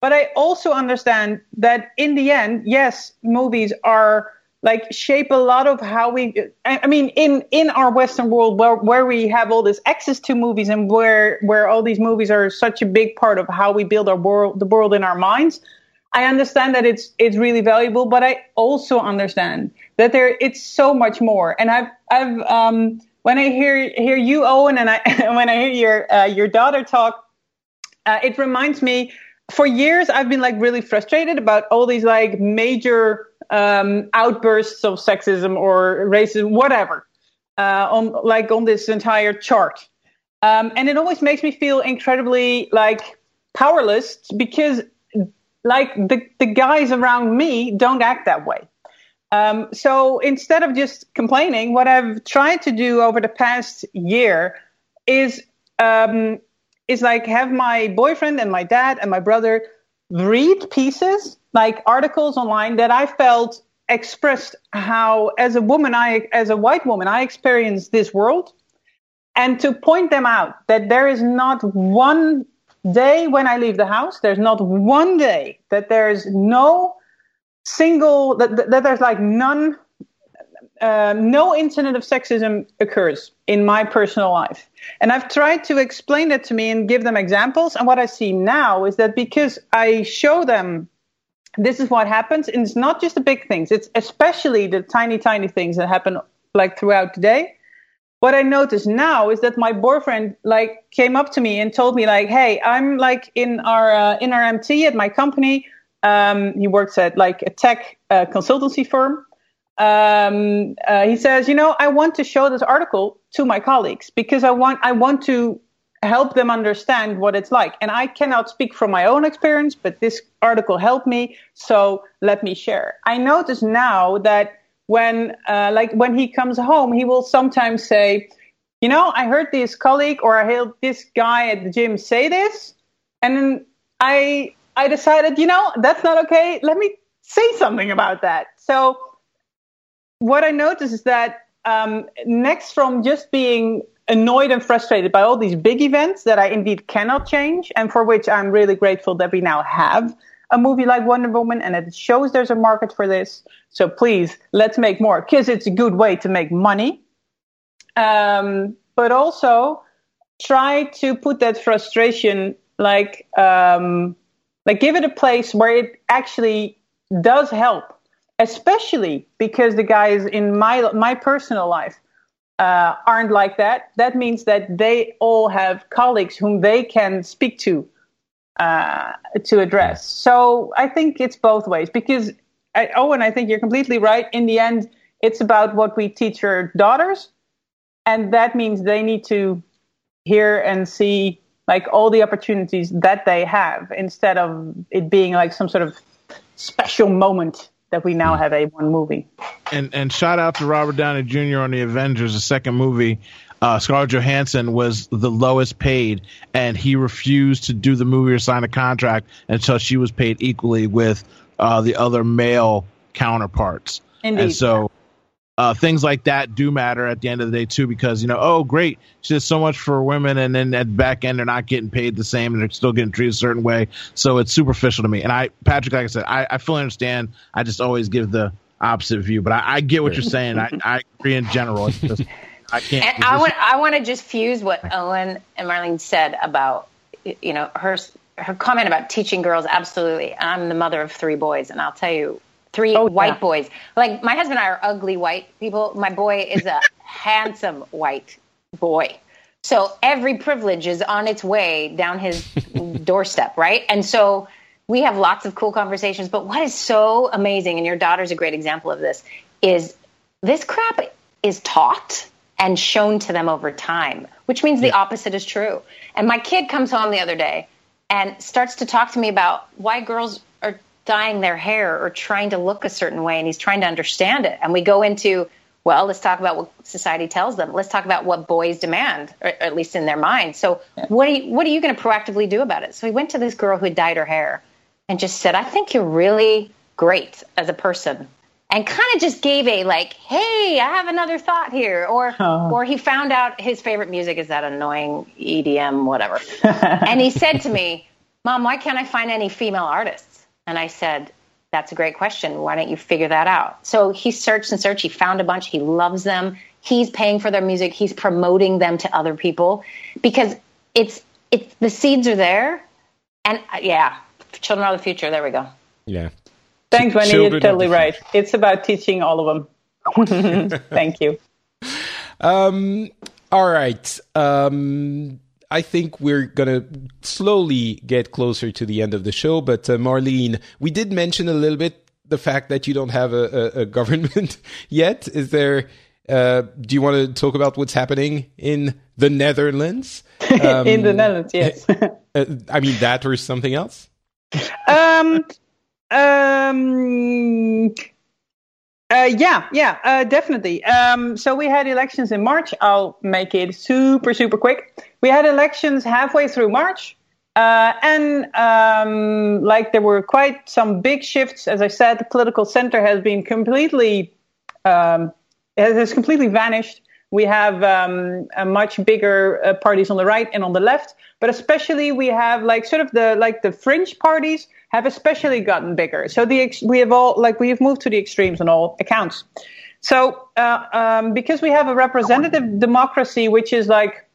But I also understand that in the end, yes, movies are like shape a lot of how we I mean in in our western world where where we have all this access to movies and where where all these movies are such a big part of how we build our world the world in our minds I understand that it's it's really valuable but I also understand that there it's so much more. And I've I've um when I hear hear you Owen and I when I hear your uh, your daughter talk uh, it reminds me for years i've been like really frustrated about all these like major um, outbursts of sexism or racism whatever uh, on like on this entire chart. Um, and it always makes me feel incredibly like powerless because like the, the guys around me don't act that way. Um, so instead of just complaining, what I've tried to do over the past year is um, is like have my boyfriend and my dad and my brother read pieces like articles online that I felt expressed how as a woman I as a white woman I experience this world. And to point them out that there is not one day when I leave the house there's not one day that there's no single that, that there's like none uh, no incident of sexism occurs in my personal life. And i've tried to explain that to me and give them examples. And what i see now is that because i show them this is what happens and it's not just the big things it's especially the tiny tiny things that happen like throughout the day. What i notice now is that my boyfriend like came up to me and told me like hey i'm like in our uh, in our mt at my company. Um, he works at like a tech uh, consultancy firm. Um, uh, he says, you know, I want to show this article to my colleagues because I want I want to help them understand what it's like. And I cannot speak from my own experience, but this article helped me, so let me share. I notice now that when uh, like when he comes home, he will sometimes say, you know, I heard this colleague or I heard this guy at the gym say this, and then I I decided, you know, that's not okay. Let me say something about that. So, what I noticed is that um, next from just being annoyed and frustrated by all these big events that I indeed cannot change, and for which I'm really grateful that we now have a movie like Wonder Woman and it shows there's a market for this. So, please, let's make more because it's a good way to make money. Um, but also try to put that frustration like um, like give it a place where it actually does help especially because the guys in my my personal life uh, aren't like that. That means that they all have colleagues whom they can speak to uh, to address. So i think it's both ways because I, owen i think you're completely right. In the end it's about what we teach our daughters and that means they need to hear and see like all the opportunities that they have instead of it being like some sort of special moment that we now have a one movie. and and shout out to Robert Downey Jr. on the Avengers, the second movie. Uh, Scarlett Johansson was the lowest paid, and he refused to do the movie or sign a contract until she was paid equally with uh, the other male counterparts. Indeed. And so, uh, things like that do matter at the end of the day too, because you know, oh great, she did so much for women, and then at the back end they're not getting paid the same, and they're still getting treated a certain way. So it's superficial to me. And I, Patrick, like I said, I, I fully understand. I just always give the opposite view, but I, I get what you're saying. I, I agree in general. It's just, I can't. And I want I want to just fuse what Owen and Marleen said about you know her her comment about teaching girls. Absolutely, I'm the mother of three boys, and I'll tell you, three Oh, white yeah. boys. Like my husband and I are ugly white people. My boy is a handsome white boy. So every privilege is on its way down his doorstep, right? And so we have lots of cool conversations. But what is so amazing, and your daughter's a great example of this, is this crap is taught and shown to them over time, which means the opposite is true. And my kid comes home the other day and starts to talk to me about why girls dyeing their hair or trying to look a certain way, and he's trying to understand it. And we go into, well, let's talk about what society tells them. Let's talk about what boys demand, or at least in their mind. So, what are you, what are you going to proactively do about it? So, we went to this girl who had dyed her hair and just said, I think you're really great as a person. And kind of just gave a like, hey, I have another thought here, or Oh. or he found out his favorite music is that annoying EDM whatever, and he said to me, "Mom, why can't I find any female artists?" And I said, "That's a great question. Why don't you figure that out?" So he searched and searched. He found a bunch. He loves them. He's paying for their music. He's promoting them to other people because it's it's the seeds are there, and uh, yeah, children are the future. There we go. Yeah. Thanks, Wendi. Children You're totally right. It's about teaching all of them. Thank you. Um, all right. Um, I think we're gonna slowly get closer to the end of the show, but uh, Marleen, we did mention a little bit the fact that you don't have a, a, a government yet. Is there? Uh, do you want to talk about what's happening in the Netherlands? Um, In the Netherlands, yes. uh, I mean that or something else. um, um, uh, yeah, yeah, uh, definitely. Um, so we had elections in March. I'll make it super, super quick. We had elections halfway through March. Uh, and um, like there were quite some big shifts. As I said, the political center has been completely um, has completely vanished. We have um, much bigger uh, parties on the right and on the left, but especially we have like sort of the like the fringe parties have especially gotten bigger. So the ex- we have all like we have moved to the extremes on all accounts. So uh, um, because we have a representative democracy, which is like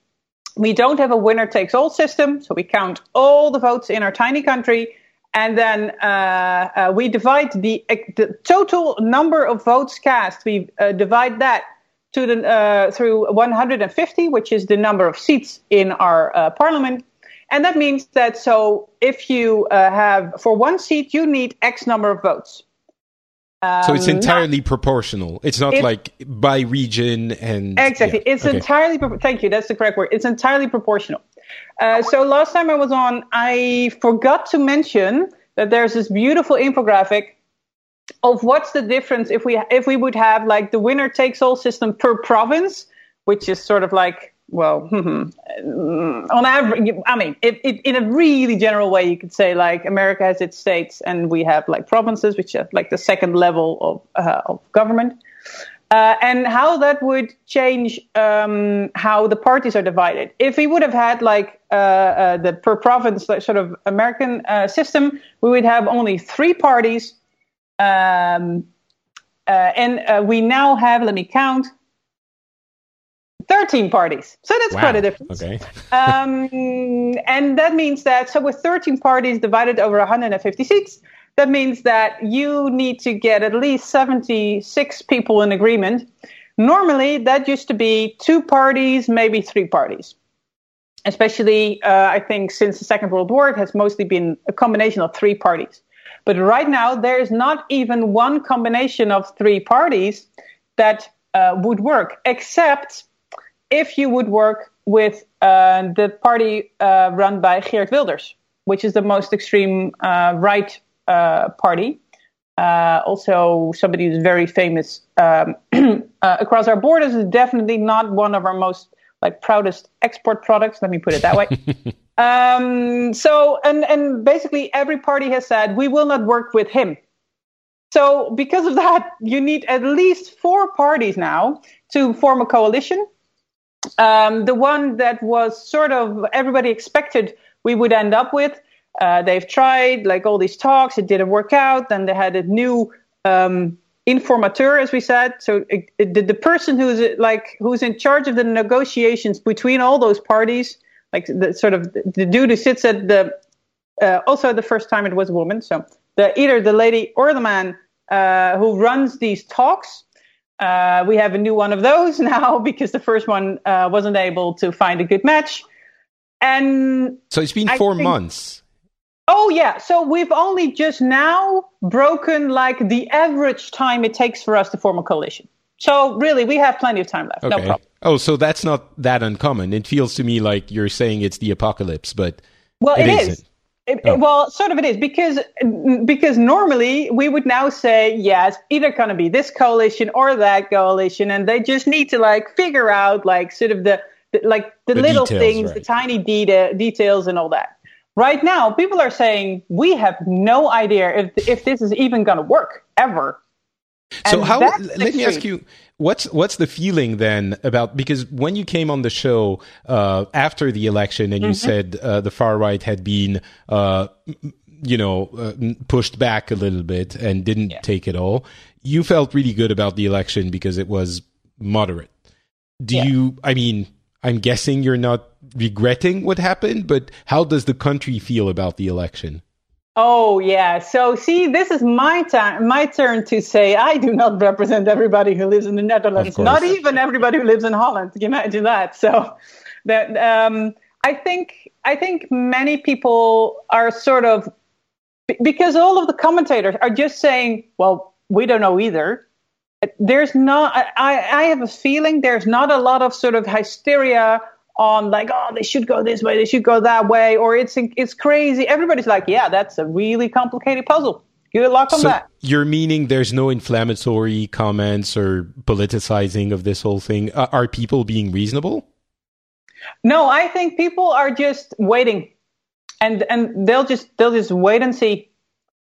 we don't have a winner takes all system, so we count all the votes in our tiny country, and then uh, uh, we divide the, the total number of votes cast. We uh, divide that to the uh, through 150, which is the number of seats in our uh, parliament, and that means that so if you uh, have for one seat you need X number of votes. So it's Um, entirely proportional. It's not It- like by region and Exactly. yeah, It's okay. entirely, thank you, that's the correct word. It's entirely proportional. Uh, so last time I was on, I forgot to mention that there's this beautiful infographic of what's the difference if we if we would have like the winner takes all system per province, which is sort of like well, on average, I mean, it, it, in a really general way, you could say like America has its states and we have like provinces, which are like the second level of, uh, of government. Uh, and how that would change um, how the parties are divided. If we would have had like uh, uh, the per province like, sort of American uh, system, we would have only three parties. Um, uh, and we now have, let me count, 13 parties. So that's Wow. quite a difference. Okay. Um, and that means that, so with 13 parties divided over 150 seats, that means that you need to get at least 76 people in agreement. Normally, that used to be two parties, maybe three parties. Especially, uh, I think, since the Second World War, it has mostly been a combination of three parties. But right now, there is not even one combination of three parties that uh, would work, except if you would work with uh, the party uh, run by Geert Wilders, which is the most extreme uh, right uh, party. Uh, also, somebody who's very famous um, uh, across our borders is definitely not one of our most like proudest export products. Let me put it that way. um, so, and and basically, every party has said we will not work with him. So because of that, you need at least four parties now to form a coalition. Um, the one that was sort of everybody expected we would end up with. Uh, they've tried like all these talks, it didn't work out. Then they had a new um, informateur, as we said. So it, it, the, person who's like who's in charge of the negotiations between all those parties, like the sort of the dude who sits at the uh, also the first time it was a woman. So the either the lady or the man uh, who runs these talks. Uh, we have a new one of those now because the first one uh, wasn't able to find a good match. And so it's been four think, months. Oh yeah, so we've only just now broken like the average time it takes for us to form a coalition. So really, we have plenty of time left. Okay. No problem. Oh, so that's not that uncommon. It feels to me like you're saying it's the apocalypse, but well, it, it is. Isn't. It, oh. Well, sort of it is because because normally we would now say yes, either going to be this coalition or that coalition, and they just need to like figure out like sort of the, the like the, the little details, things, right. the tiny de- details, and all that. Right now, people are saying we have no idea if if this is even going to work ever. So how? Let extreme. me ask you What's what's the feeling then about because when you came on the show uh, after the election and you mm-hmm. said uh, the far right had been uh, you know uh, pushed back a little bit and didn't yeah. take it all, you felt really good about the election because it was moderate. Do yeah. you? I mean, I'm guessing you're not regretting what happened, but how does the country feel about the election? Oh yeah. So see, this is my time, my turn to say I do not represent everybody who lives in the Netherlands, not even everybody who lives in Holland. Can you imagine that? So that um, I think I think many people are sort of because all of the commentators are just saying, well, we don't know either. There's not. I I have a feeling there's not a lot of sort of hysteria on like, oh, they should go this way, they should go that way, or it's it's crazy. Everybody's like, yeah, that's a really complicated puzzle. Good luck on so that. You're meaning there's no inflammatory comments or politicizing of this whole thing. Uh, are people being reasonable? No, I think people are just waiting, and and they'll just they'll just wait and see.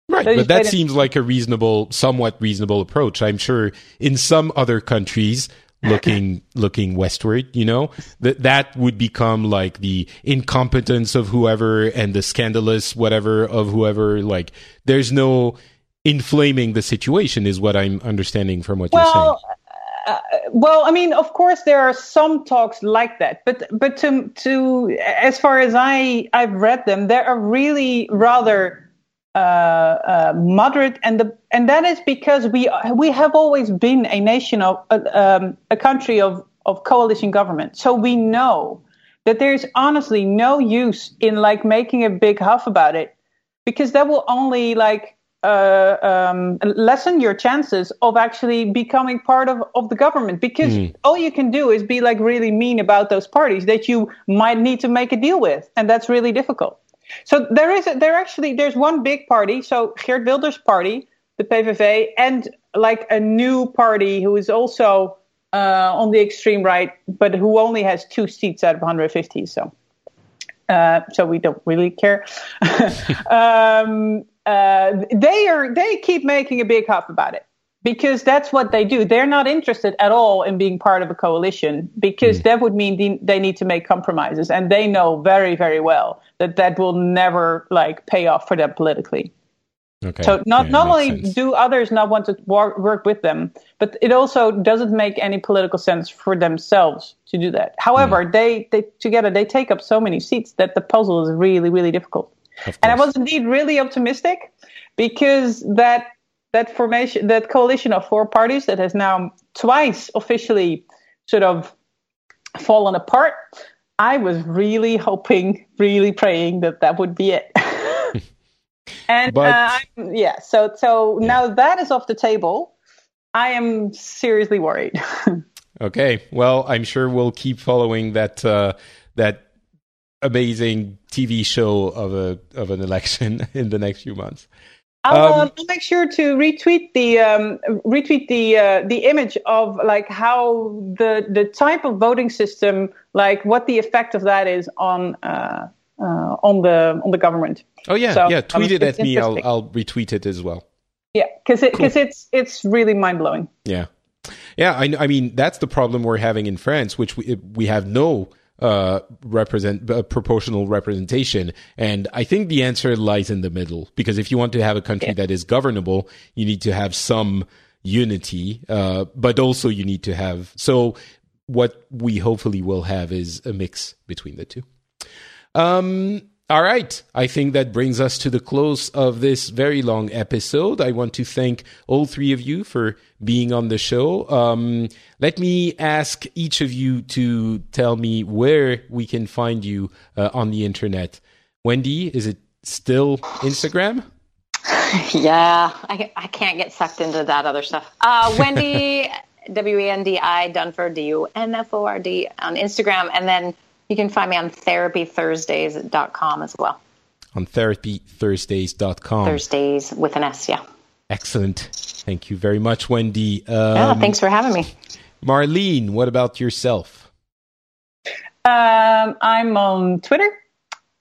Right, but that seems like a reasonable, somewhat reasonable approach. I'm sure in some other countries looking looking westward you know? That that would become like the incompetence of whoever and the scandalous whatever of whoever like there's no inflaming the situation is what i'm understanding from what well, you're saying. uh, well, I mean, of course, there are some talks like that, but but to to as far as I I've read them, they are really rather uh, uh, moderate, and the and that is because we we have always been a nation of uh, um, a country of of coalition government, so we know that there's honestly no use in like making a big huff about it, because that will only like uh, um, lessen your chances of actually becoming part of, of the government. Because mm. all you can do is be like really mean about those parties that you might need to make a deal with and that's really difficult so there is a, there actually there's one big party. So Geert Wilders' party, the PVV, and like a new party who is also uh, on the extreme right, but who only has two seats out of 150. So. Uh, so we don't really care. um, uh, they are they keep making a big huff about it because that's what they do. They're not interested at all in being part of a coalition because mm. that would mean they need to make compromises, and they know very, very well that that will never like pay off for them politically. Okay. So not yeah, not only do others not want to work, work with them, but it also doesn't make any political sense for themselves to do that. However, mm. they, they together they take up so many seats that the puzzle is really really difficult. And I was indeed really optimistic because that that formation, that coalition of four parties that has now twice officially sort of fallen apart. I was really hoping, really praying that that would be it. and but, uh, yeah, so so yeah. now that is off the table. I am seriously worried. okay, well, I'm sure we'll keep following that uh, that amazing TV show of a of an election in the next few months. I'll, um, I'll, make sure to retweet the um, retweet the uh, the image of like how the the type of voting system, like what the effect of that is on uh, uh, on the on the government. Oh yeah, so, yeah. Tweet um, it at me. I'll I'll retweet it as well. Yeah, because it, cause it's it's really mind blowing. Yeah, yeah. I, I mean, that's the problem we're having in France, which we we have no uh, represent uh, proportional representation, and I think the answer lies in the middle. Because if you want to have a country Yeah. that is governable, you need to have some unity, uh, but also you need to have. So what we hopefully will have is a mix between the two. Um, all right. I think that brings us to the close of this very long episode. I want to thank all three of you for being on the show. Um, let me ask each of you to tell me where we can find you uh, on the internet. Wendi, is it still Instagram? Yeah, I, I can't get sucked into that other stuff. Uh, Wendi, W E N D I, Dunford, D U N F O R D on Instagram. And then you can find me on therapythursdays.com as well. On therapythursdays.com. Thursdays with an S, yeah. Excellent. Thank you very much, Wendi. Um, Yeah, thanks for having me. Marleen, what about yourself? Um, I'm on Twitter.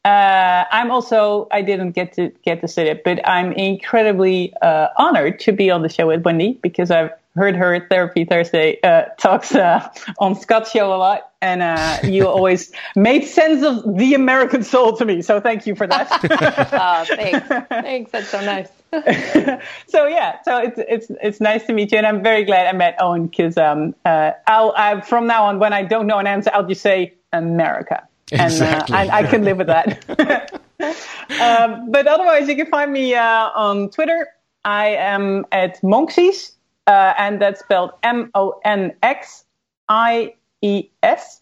Uh, I'm also I didn't get to get to say it, but I'm incredibly uh, honored to be on the show with Wendi because I've heard her Therapy Thursday uh, talks uh, on Scott's show a lot, and uh, you always made sense of the American soul to me. So thank you for that. Uh, thanks. thanks. That's so nice. so yeah, so it's it's it's nice to meet you, and I'm very glad I met Owen because um uh I'll I, from now on when I don't know an answer, I'll just say America, Exactly. and uh, I, I can live with that. um, but otherwise, you can find me uh, on Twitter. I am at Monxies, uh, and that's spelled M O N X I E S.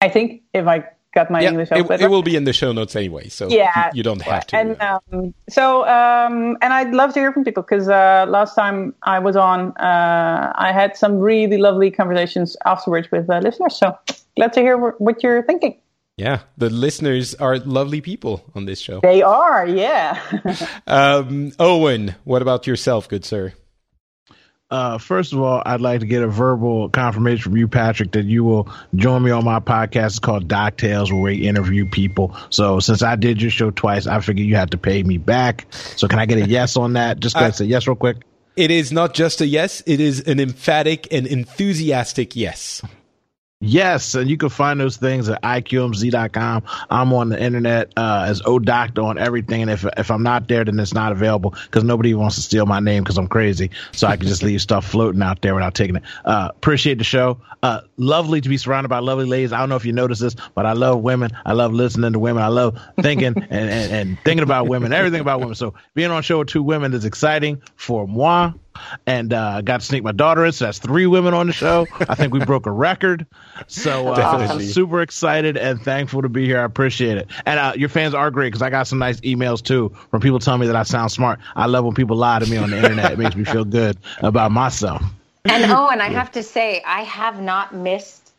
I think if I got my Yeah, English it, alphabet it will be in the show notes anyway, so Yeah, you, don't have to. And um, so, um, and I'd love to hear from people because uh, last time I was on, uh, I had some really lovely conversations afterwards with uh, listeners. So glad to hear wh- what you're thinking. yeah, the listeners are lovely people on this show. They are, yeah. Um, Owen, what about yourself, good sir? Uh, first of all, I'd like to get a verbal confirmation from you, Patrick, that you will join me on my podcast. It's called Doc Tales, where we interview people. So since I did your show twice, I figured you had to pay me back. So can I get a yes on that? Just go and say yes real quick. It is not just a yes, it is an emphatic and enthusiastic yes. Yes, and you can find those things at iqmz.com. I'm on the internet uh, as Ohdoctah on everything, and if if I'm not there, then it's not available because nobody wants to steal my name because I'm crazy. So I can just leave stuff floating out there without taking it. Uh, appreciate the show. Uh, lovely to be surrounded by lovely ladies. I don't know if you notice this, but I love women. I love listening to women. I love thinking and, and, and thinking about women, everything about women. So being on show with two women is exciting for moi and uh, got to sneak my daughter in. So that's three women on the show. I think we broke a record. So uh, Definitely. super excited and thankful to be here. I appreciate it. And uh, your fans are great because I got some nice emails too from people telling me that I sound smart. I love when people lie to me on the internet. It makes me feel good about myself. And oh, and I have to say, I have not missed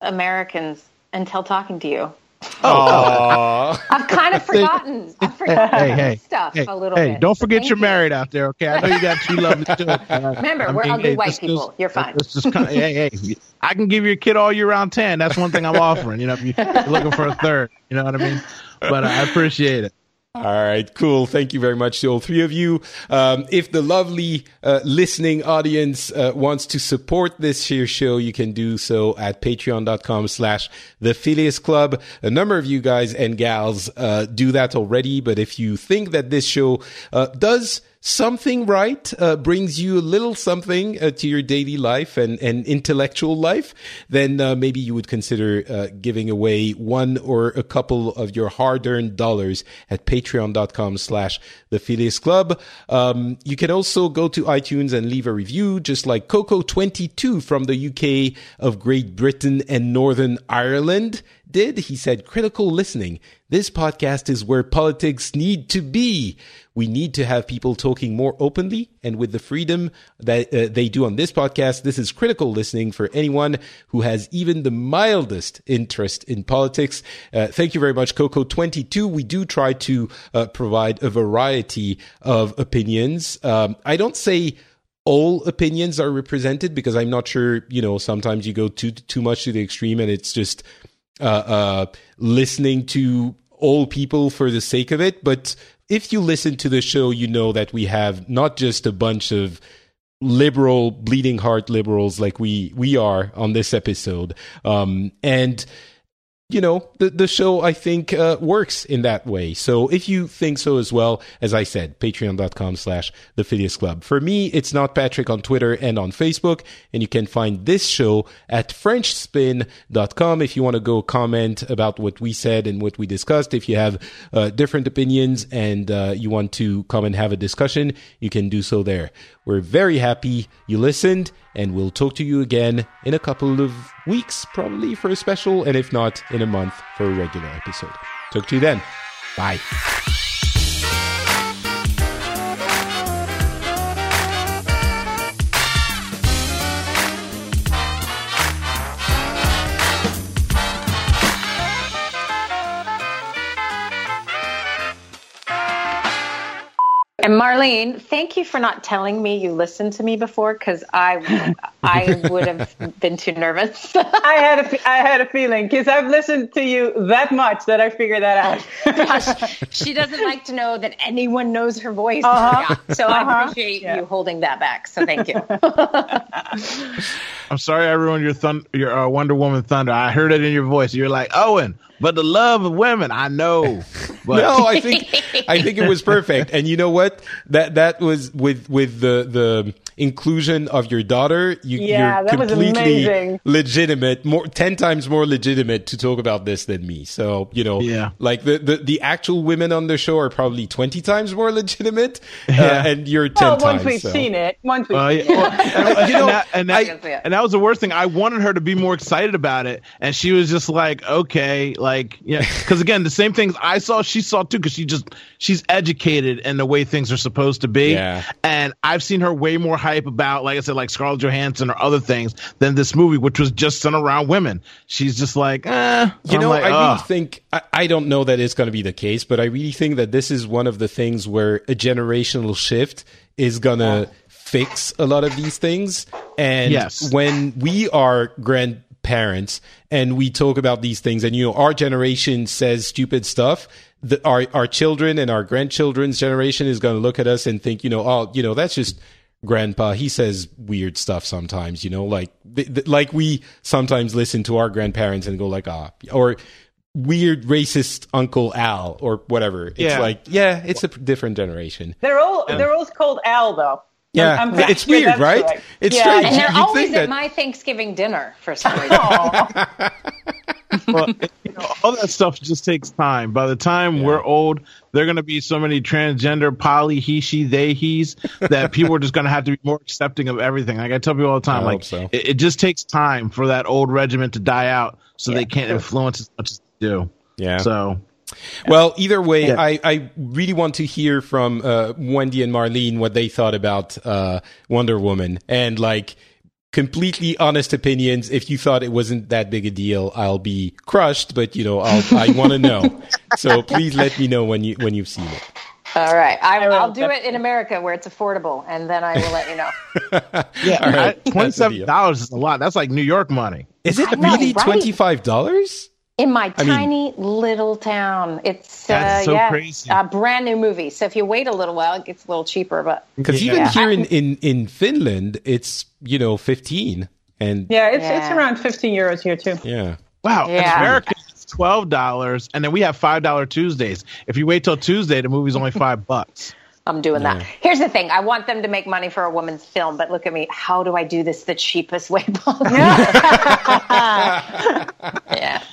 Americans until talking to you. Aww. I've kind of forgotten. I've forgotten Hey, hey, stuff hey, a little hey, bit. don't forget Thank you're you. married out there, okay? I know you got two lovely children. Remember, we're ugly white people. You're fine. It's just kind of, hey, hey, I can give you a kid all year round 10. That's one thing I'm offering. You know, if you- you're looking for a third, you know what I mean? But uh, I appreciate it. All right, cool. Thank you very much to all three of you. Um, if the lovely uh, listening audience uh, wants to support this here show, you can do so at patreon.com slash the Phileas Club. A number of you guys and gals uh, do that already, but if you think that this show uh, does something right, uh, brings you a little something uh, to your daily life and, and intellectual life, then uh, maybe you would consider uh, giving away one or a couple of your hard-earned dollars at patreon.com slash the Phileas Club. Um, you can also go to iTunes and leave a review, just like Coco22 from the UK of Great Britain and Northern Ireland did. He said, critical listening. This podcast is where politics need to be. We need to have people talking more openly and with the freedom that uh, they do on this podcast. This is critical listening for anyone who has even the mildest interest in politics. Uh, thank you very much, Coco22. We do try to uh, provide a variety of opinions. Um, I don't say all opinions are represented because I'm not sure, you know, sometimes you go too, too much to the extreme and it's just, uh, uh, listening to all people for the sake of it. But if you listen to the show, you know that we have not just a bunch of liberal, bleeding heart liberals like we we are on this episode, um, and you know, the, the show, I think, uh, works in that way. So if you think so as well, as I said, patreon.com slash the Phileas Club. For me, it's not Patrick on Twitter and on Facebook. And you can find this show at FrenchSpin.com if you want to go comment about what we said and what we discussed. If you have uh, different opinions and uh, you want to come and have a discussion, you can do so there. We're very happy you listened and we'll talk to you again in a couple of weeks, probably for a special, and if not, in a month for a regular episode. Talk to you then. Bye. And Marleen, thank you for not telling me you listened to me before because I, I would have been too nervous. I had a, I had a feeling because I've listened to you that much that I figured that out. Gosh, she doesn't like to know that anyone knows her voice. Uh-huh. So I Uh-huh. appreciate Yeah. you holding that back. So thank you. I'm sorry I ruined your thun- your uh, Wonder Woman thunder. I heard it in your voice. You're like Owen, but the love of women. I know, but no, I think I think it was perfect. And you know what? That that was with with the the inclusion of your daughter. You, Yeah, you're that was completely amazing. legitimate, more ten times more legitimate to talk about this than me. So you know, Yeah. like the the, the actual women on the show are probably twenty times more legitimate, uh, and you're ten well, times. once we've so. seen it, once we've Uh, seen yeah, well, and, You know, and that, and, that, I- and that was the worst thing. I wanted her to be more excited about it, and she was just like, "Okay, like, yeah." Because again, the same things I saw, she saw too. Because she just she's educated in the way things are supposed to be. Yeah. And I've seen her way more hype about, like I said, like Scarlett Johansson or other things than this movie, which was just centered around women. She's just like, eh. You know, like, I really think I, I don't know that it's going to be the case, but I really think that this is one of the things where a generational shift is going to fix a lot of these things. And Yes. when we are grandparents and we talk about these things, and you know, our generation says stupid stuff. The, our our children and our grandchildren's generation is going to look at us and think, you know, oh, you know, that's just grandpa he says weird stuff sometimes you know like th- th- like we sometimes listen to our grandparents and go like ah or weird racist uncle al or whatever it's Yeah. like yeah it's a p- different generation They're all they're all called Al though. Yeah I'm- I'm it's sure weird right correct. it's Yeah, strange and You- they're you'd always think at that- my Thanksgiving dinner for some reason. well, you know, all that stuff just takes time. By the time we're old, there are going to be so many transgender, poly, he, she, they, he's that people are just going to have to be more accepting of everything. Like I tell people all the time, I like so. it, it just takes time for that old regiment to die out, so they can't influence as much as they do. Yeah. So Well, either way, Yeah. I, I really want to hear from uh, Wendi and Marleen what they thought about uh, Wonder Woman and like completely honest opinions. If you thought it wasn't that big a deal, I'll be crushed. But you know, I'll, I want to know. So please let me know when you when you've seen it. All right, I, will. I'll do it in America where it's affordable, and then I will let you know. yeah, All right. That's a dollars is a lot. That's like New York money. Is it I know, really twenty five dollars? In my mean- tiny little town, it's That's uh, so yeah, crazy. a brand new movie. So if you wait a little while, it gets a little cheaper. But Because Yeah. even Yeah. here in, in in Finland, it's you know fifteen and Yeah, it's it's around 15 euros here too. yeah. Wow, Yeah. in America it's twelve dollars, and then we have five dollar Tuesdays. If you wait till Tuesday, the movie's only five bucks. I'm doing that. Here's the thing: I want them to make money for a woman's film, but look at me. How do I do this the cheapest way possible? yeah.